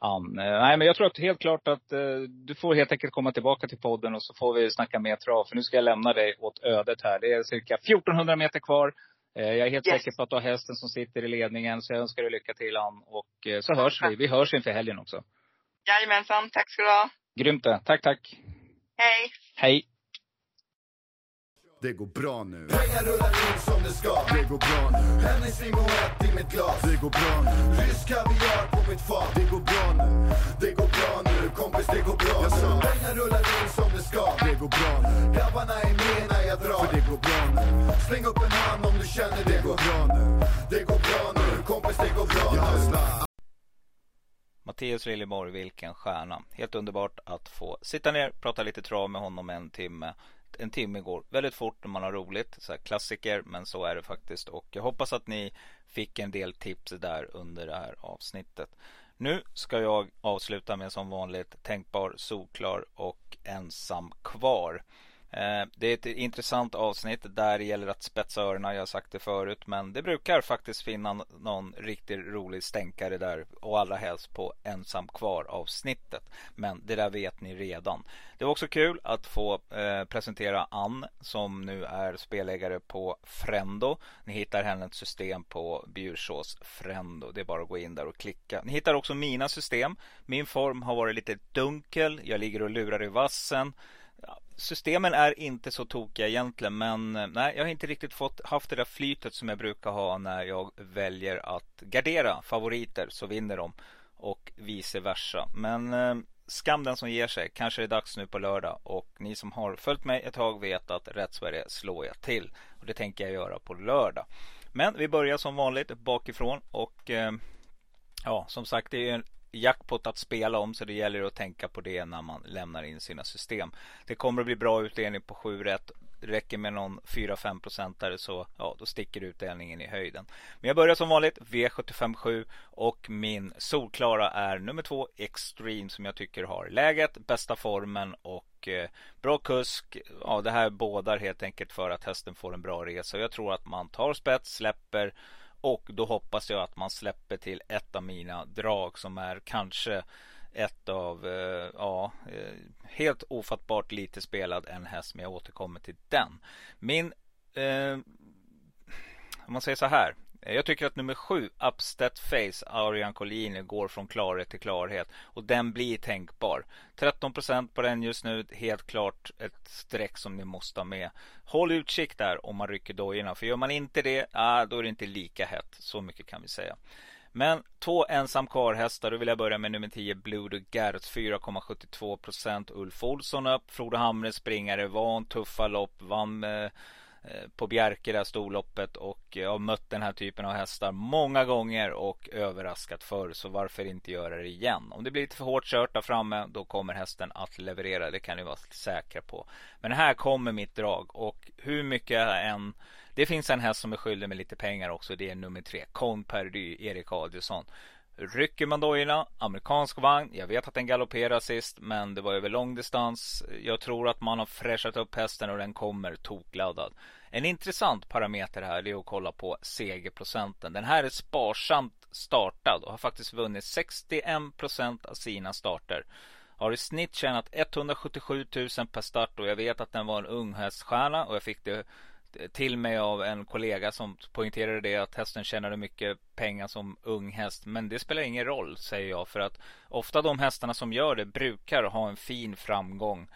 Ann. Eh, nej, men jag tror att helt klart att eh, du får helt enkelt komma tillbaka till podden och så får vi snacka mer trav. För nu ska jag lämna dig åt ödet här. Det är cirka 1400 meter kvar. Eh, jag är helt Yes. säker på att du har hästen som sitter i ledningen. Så jag önskar dig lycka till Ann. Och eh, så hörs vi. Vi hörs inför helgen också. Jajamensan, tack ska du ha. Grymt det. Tack, tack. Hej! Hej. Det går bra nu. Pengar rullar in som det ska. Det går bra nu. Hennes limonett i mitt glas. Det går bra nu. Rysk kaviar på mitt fat. Det går bra nu. Det går bra nu. Kompis, det går bra jag nu. Pengar rullar in som det ska. Det går bra nu. Grabbarna är med när jag drar. För det går bra nu. Släng upp en hand om du känner det går bra nu. Det går bra nu. Kompis, det går bra nu. Mattias Liljeborg, vilken stjärna. Helt underbart att få sitta ner, prata lite trav med honom en timme. En timme går väldigt fort när man har roligt. Så här klassiker, men så är det faktiskt. Och jag hoppas att ni fick en del tips där under det här avsnittet. Nu ska jag avsluta med som vanligt tänkbar, solklar och ensam kvar. Eh, det är ett intressant avsnitt där det gäller att spetsa öronen. Jag har sagt det förut, men det brukar faktiskt finnas någon riktigt rolig stänkare där och allra helst på ensam kvar avsnittet. Men det där vet ni redan. Det var också kul att få eh, presentera Ann som nu är spelägare på Frendo. Ni hittar hennes system på Bjursås Frendo. Det är bara att gå in där och klicka. Ni hittar också mina system. Min form har varit lite dunkel. Jag ligger och lurar i vassen. Ja, Systemen är inte så tokiga egentligen men eh, nej, jag har inte riktigt fått haft det där flytet som jag brukar ha när jag väljer att gardera favoriter så vinner de och vice versa. Men eh, skam den som ger sig. Kanske är det dags nu på lördag och ni som har följt mig ett tag vet att Rätt Sverige slår jag till och det tänker jag göra på lördag. Men vi börjar som vanligt bakifrån och eh, ja, som sagt det är en jackpot att spela om så det gäller att tänka på det när man lämnar in sina system. Det kommer att bli bra utdelning på 7 rätt. Det räcker med någon 4-5 procentare så ja, då sticker utdelningen i höjden. Men jag börjar som vanligt V757 och min solklara är nummer 2 Extreme som jag tycker har läget, bästa formen och eh, bra kusk. Ja, det här bådar helt enkelt för att hästen får en bra resa. Jag tror att man tar spets, släpper och då hoppas jag att man släpper till ett av mina drag som är kanske ett av, eh, ja, eh, helt ofattbart lite spelad en häst. Men jag återkommer till den. Min, eh, om man säger så här. Eh, jag tycker att nummer sju, Upstead Face, Arian Collini, går från klarhet till klarhet. Och den blir tänkbar. 13% på den just nu. Helt klart ett streck som ni måste ha med. Håll utkik där om man rycker dojorna. För gör man inte det, ah, då är det inte lika hett. Så mycket kan vi säga. Men två ensam kvar-hästar. Då vill jag börja med nummer 10 Blue de Gertz 4,72% Ulf Olsson upp. Frode Hamre springare van, tuffa lopp, vann eh, Eh, på Bjerke det här storloppet och jag har mött den här typen av hästar många gånger och överraskat förr så varför inte göra det igen. Om det blir lite för hårt kört där framme då kommer hästen att leverera. Det kan ni vara säkra på. Men här kommer mitt drag och hur mycket jag än det finns en häst som är skyldig med lite pengar också. Det är nummer tre. Con Perdy, Erik Adielsson. Rycker man dojorna, amerikansk vagn. Jag vet att den galopperade sist, men det var över lång distans. Jag tror att man har fräschat upp hästen och den kommer tokladdad. En intressant parameter här är att kolla på segerprocenten. Den här är sparsamt startad och har faktiskt vunnit 61% av sina starter. Har i snitt tjänat 177 000 per start och jag vet att den var en ung häststjärna och jag fick det till mig av en kollega som poängterade det att hästen tjänade mycket pengar som ung häst. Men det spelar ingen roll säger jag för att ofta de hästarna som gör det brukar ha en fin framgång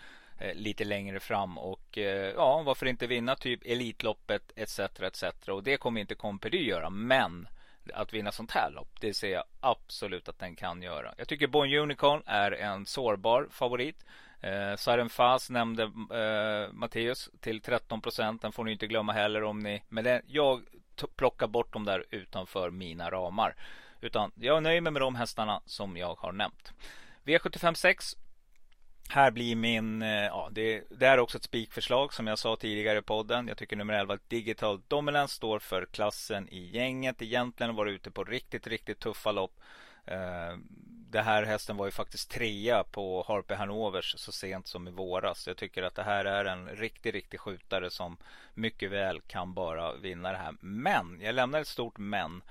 Eh, lite längre fram och eh, ja varför inte vinna typ Elitloppet etc etc och det kommer inte Compedy göra men att vinna sånt här lopp. Det ser jag absolut att den kan göra. Jag tycker Born Unicorn är en sårbar favorit. Eh, Siren Fas nämnde eh, Matteus till 13 procent. Den får ni inte glömma heller om ni. Men den, jag plockar bort dem där utanför mina ramar. Utan jag nöjer mig med de hästarna som jag har nämnt. V75 6 här blir min, eh, ja det, det är också ett spikförslag som jag sa tidigare i podden. Jag tycker nummer 11 Digital Dominance står för klassen i gänget. Egentligen var ute på riktigt, riktigt tuffa lopp. Eh, det här hästen var ju faktiskt trea på Harpe Hanovers så sent som i våras. Jag tycker att det här är en riktig, riktig skjutare som mycket väl kan bara vinna det här. Men, jag lämnar ett stort men.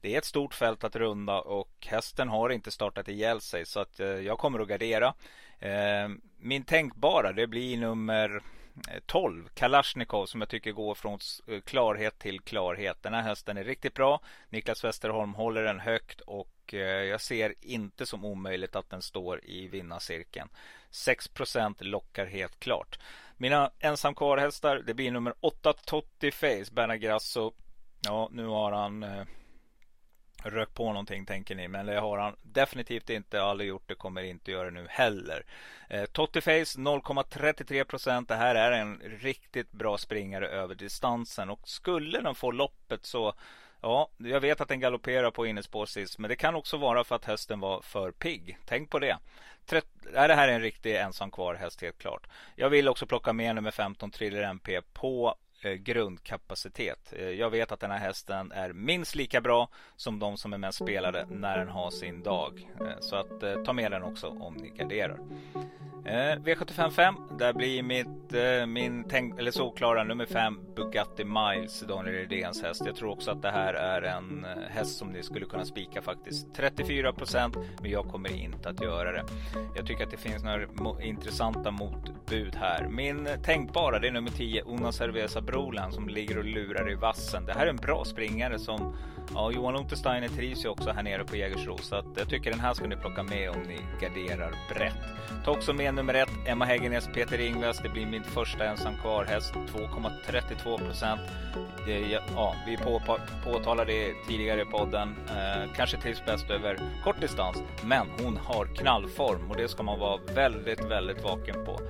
Det är ett stort fält att runda och hästen har inte startat ihjäl sig så att eh, jag kommer att gardera. Eh, min tänkbara det blir nummer eh, 12 Kalashnikov som jag tycker går från eh, klarhet till klarhet. Den här hästen är riktigt bra. Niklas Westerholm håller den högt och jag ser inte som omöjligt att den står i vinnarcirkeln. 6% lockar helt klart. Mina ensam kvar-hästar, det blir nummer 8 Totti Face, Bernard Grasso. Ja, nu har han Rök på någonting tänker ni, men det har han definitivt inte. Aldrig gjort det, kommer inte göra nu heller. Eh, Totti Face 0,33% Det här är en riktigt bra springare över distansen och skulle den få loppet så Ja, jag vet att den galopperar på innespår sist, men det kan också vara för att hästen var för pigg. Tänk på det. Trett, är det här är en riktig ensam kvar häst helt klart. Jag vill också plocka med nummer 15 Thriller MP på Eh, grundkapacitet. Eh, jag vet att den här hästen är minst lika bra som de som är mest spelade när den har sin dag. Eh, så att ta med den också om ni garderar. V755, där blir mitt, min tänk, eller solklara nummer 5 Bugatti Miles, Daniel Redéns häst. Jag tror också att det här är en häst som ni skulle kunna spika faktiskt. 34% men jag kommer inte att göra det. Jag tycker att det finns några intressanta motbud här. Min tänkbara, det är nummer 10 Una Cerveza Broland som ligger och lurar i vassen. Det här är en bra springare som ja, Johan Untersteiner trivs ju också här nere på Jägersro så att jag tycker den här ska ni plocka med om ni garderar brett. Ta också med nummer ett Emma Häggenäs, Peter Ingves. Det blir min första ensam kvar häst 2,32 procent. Ja, vi på, på, påtalade det tidigare i podden. Eh, kanske trivs bäst över kort distans, men hon har knallform och det ska man vara väldigt, väldigt vaken på.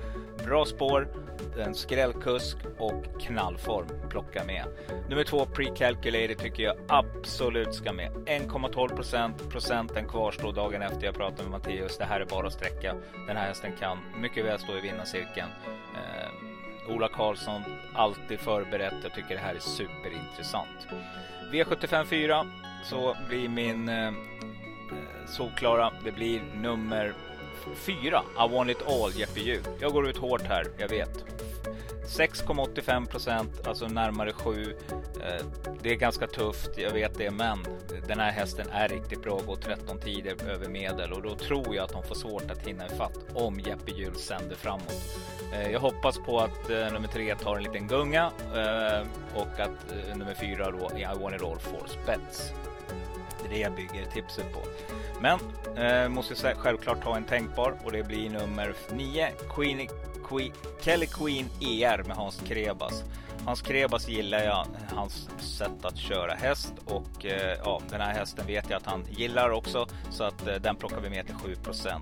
Bra spår, en skrällkusk och knallform. Plocka med. Nummer två, Precalculated tycker jag absolut ska med. 1,12 procent. Procenten kvarstår dagen efter jag pratade med Mattias. Det här är bara att sträcka. Den här hästen kan mycket väl stå i vinnarcirkeln. Eh, Ola Karlsson, alltid förberett. Jag tycker det här är superintressant. V75 4 så blir min eh, eh, solklara. Det blir nummer fyra. I want it all, Jeppe Hjul. Jag går ut hårt här, jag vet. 6,85 procent, alltså närmare 7. Eh, det är ganska tufft, jag vet det, men den här hästen är riktigt bra, går 13 tider över medel och då tror jag att de får svårt att hinna ifatt om Jeppe Hjul sänder framåt. Eh, jag hoppas på att eh, nummer tre tar en liten gunga och att nummer fyra då, I want it all, får spets. Det är det jag bygger tipset på. Men eh, måste självklart ha en tänkbar och det blir nummer 9 Queen, Queen, Kelly Queen ER med Hans Krebas. Hans Krebas gillar jag, hans sätt att köra häst och eh, ja, den här hästen vet jag att han gillar också så att eh, den plockar vi med till 7%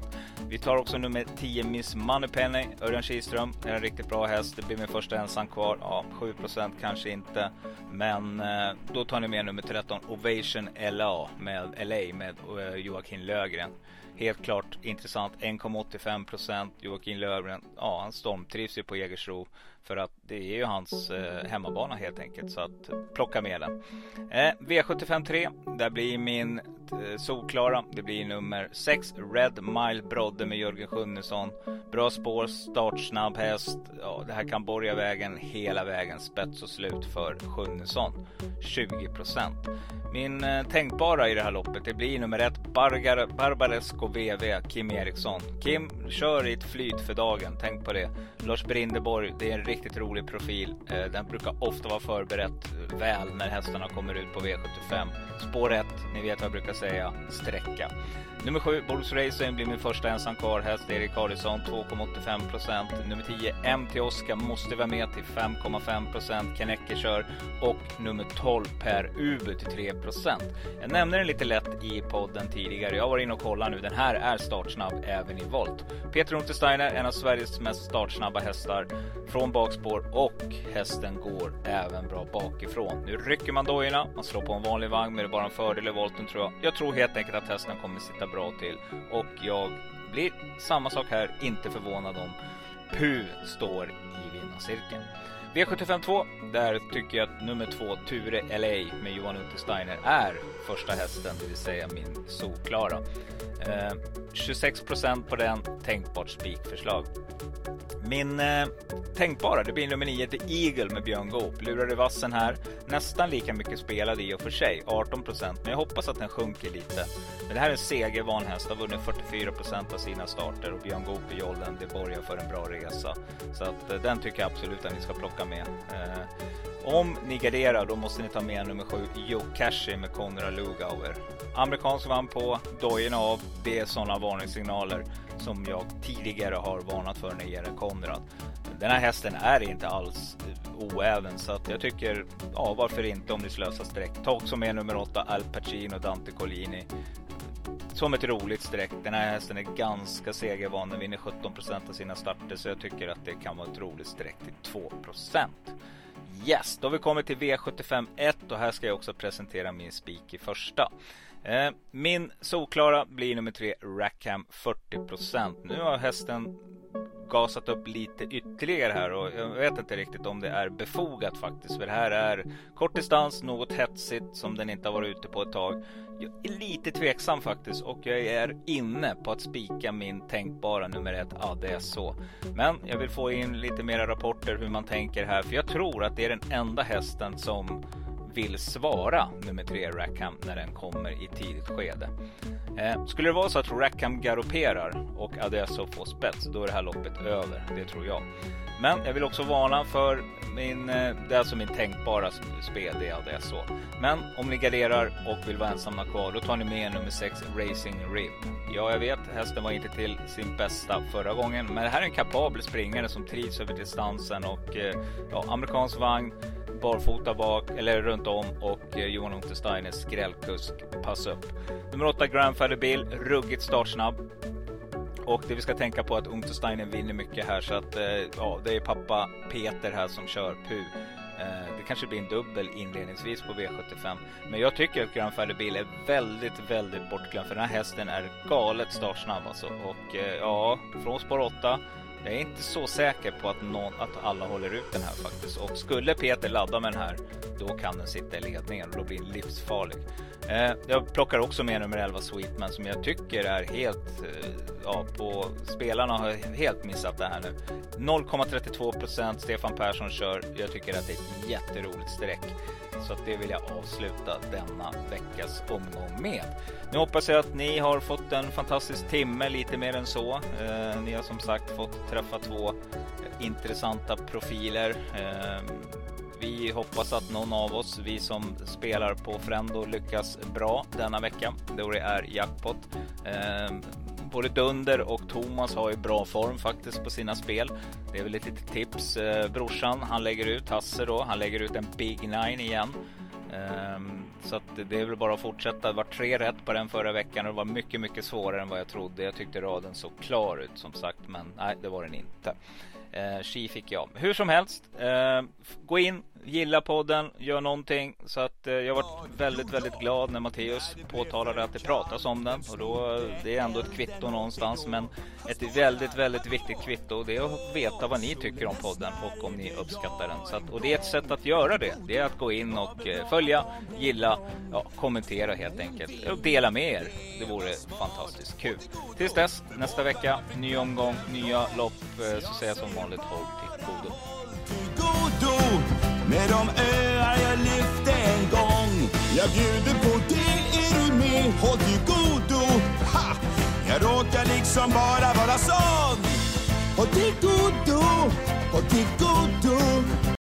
Vi tar också nummer 10 Miss Moneypenny, Örjan Kihlström, är en riktigt bra häst. Det blir min första ensam kvar. Ja, 7% kanske inte, men eh, då tar ni med nummer 13 Ovation LA med LA med eh, Joakim Lögren helt klart intressant. 1,85. Joakim Löfgren, ja han stormtrivs ju på Jägersro. För att det är ju hans eh, hemmabana helt enkelt. Så att plocka med den. Eh, V75 3. Där blir min eh, solklara. Det blir nummer 6 Red Mile Brodde med Jörgen Sjunnesson. Bra spår, startsnabb häst. Ja, det här kan borga vägen hela vägen. Spets och slut för Sjunnesson. 20% Min eh, tänkbara i det här loppet det blir nummer 1 Barbaresco VV Kim Eriksson. Kim kör i ett flyt för dagen. Tänk på det. Lars Brindeborg, det är en riktigt rolig profil. Eh, den brukar ofta vara förberett väl när hästarna kommer ut på V75. Spår 1, ni vet vad jag brukar säga, sträcka. Nummer 7, Bulls Racing blir min första ensam kvar häst. Erik Adielsson 2,85 procent. Nummer 10, MT Oskar måste vara med till 5,5 procent. Kennecke kör. Och nummer 12, Per Uber till 3 procent. Jag nämnde den lite lätt i podden tidigare. Jag har varit inne och kollade nu. Den här är startsnabb även i volt. Peter Untersteiner, en av Sveriges mest startsnabba hästar från bakspår och hästen går även bra bakifrån. Nu rycker man dojorna, man slår på en vanlig vagn men det är bara en fördel i volten tror jag. Jag tror helt enkelt att hästen kommer sitta bra till och jag blir samma sak här, inte förvånad om Pu står i vinnarcirkeln. V75 2, där tycker jag att nummer två Ture LA med Johan Untersteiner är första hästen, det vill säga min solklara. Eh, 26 procent på den, tänkbart spikförslag. Min eh, tänkbara, det blir nummer 9 The Eagle med Björn Goop. Lurar i vassen här. Nästan lika mycket spelad i och för sig, 18 procent, Men jag hoppas att den sjunker lite. Men det här är en segervan häst, har vunnit 44 av sina starter och Björn Goop i jollen, det borgar för en bra resa. Så att eh, den tycker jag absolut att ni ska plocka med. Eh, om ni garderar då måste ni ta med nummer 7 Cashy med Konrad Lugauer. Amerikansk vann på, dojorna av. Det är sådana varningssignaler som jag tidigare har varnat för när det gäller Konrad. Den här hästen är inte alls oäven så att jag tycker, ja varför inte om ni slösar streck. Ta också med nummer 8 Al Pacino Dante Collini. Som ett roligt streck. Den här hästen är ganska segervan. Den vinner 17% av sina starter så jag tycker att det kan vara ett roligt streck till 2 Yes, då har vi kommit till V75 1 och här ska jag också presentera min spik i första. Eh, min solklara blir nummer 3 Rackham 40% Nu har hästen gasat upp lite ytterligare här och jag vet inte riktigt om det är befogat faktiskt. För det här är kort distans, något hetsigt som den inte har varit ute på ett tag. Jag är lite tveksam faktiskt och jag är inne på att spika min tänkbara nummer ett. Ja, det är så. Men jag vill få in lite mera rapporter hur man tänker här, för jag tror att det är den enda hästen som vill svara nummer tre Rackham när den kommer i tidigt skede. Eh, skulle det vara så att Rackham galopperar och Adesso får spets, då är det här loppet över. Det tror jag. Men jag vill också varna för min, eh, det är alltså min tänkbara spel, det är Adesso. Men om ni garderar och vill vara ensamma kvar, då tar ni med nummer 6 Racing Rib. Ja, jag vet, hästen var inte till sin bästa förra gången, men det här är en kapabel springare som trivs över distansen och eh, ja, amerikansk vagn barfota bak, eller runt om och eh, Johan Johan Untersteiners skrällkusk pass upp. Nummer 8 Grandfather Bill, ruggigt startsnabb. Och det vi ska tänka på är att Untersteiner vinner mycket här så att eh, ja, det är pappa Peter här som kör PU. Eh, det kanske blir en dubbel inledningsvis på V75. Men jag tycker att Grandfather Bil är väldigt, väldigt bortglömd för den här hästen är galet startsnabb alltså. Och eh, ja, från spår 8 jag är inte så säker på att, någon, att alla håller ut den här faktiskt. Och skulle Peter ladda med den här, då kan den sitta i ledningen och då blir den livsfarlig. Eh, jag plockar också med nummer 11 Sweetman som jag tycker är helt, eh, ja, på spelarna har helt missat det här nu. 0,32% Stefan Persson kör. Jag tycker att det är ett jätteroligt streck. Så att det vill jag avsluta denna veckas omgång med. Nu hoppas jag att ni har fått en fantastisk timme, lite mer än så. Eh, ni har som sagt fått träffa två intressanta profiler. Eh, vi hoppas att någon av oss, vi som spelar på Frendo, lyckas bra denna vecka. Då det är jackpot. Eh, både Dunder och Thomas har ju bra form faktiskt på sina spel. Det är väl ett litet tips. Eh, brorsan, han lägger ut, Hasse då, han lägger ut en Big Nine igen. Um, så att det är väl bara att fortsätta. Det var tre rätt på den förra veckan och det var mycket, mycket svårare än vad jag trodde. Jag tyckte raden såg klar ut som sagt, men nej, det var den inte. Eh, Ski fick jag. Hur som helst, eh, gå in, gilla podden, gör någonting. Så att eh, jag varit väldigt, väldigt glad när Matteus påtalade att det pratas om den. Och då, det är ändå ett kvitto någonstans. Men ett väldigt, väldigt viktigt kvitto. Det är att veta vad ni tycker om podden och om ni uppskattar den. Så att, och det är ett sätt att göra det. Det är att gå in och eh, följa, gilla, ja, kommentera helt enkelt. Och dela med er. Det vore fantastiskt kul. Tills dess, nästa vecka, ny omgång, nya lopp. Eh, så säger jag som vanligt håll till godo med de öar jag lyfte en gång. Jag bjuder på det, är du med? Håll till godo. Ha! Jag råkar liksom bara vara sån. Håll till godo, håll till godo.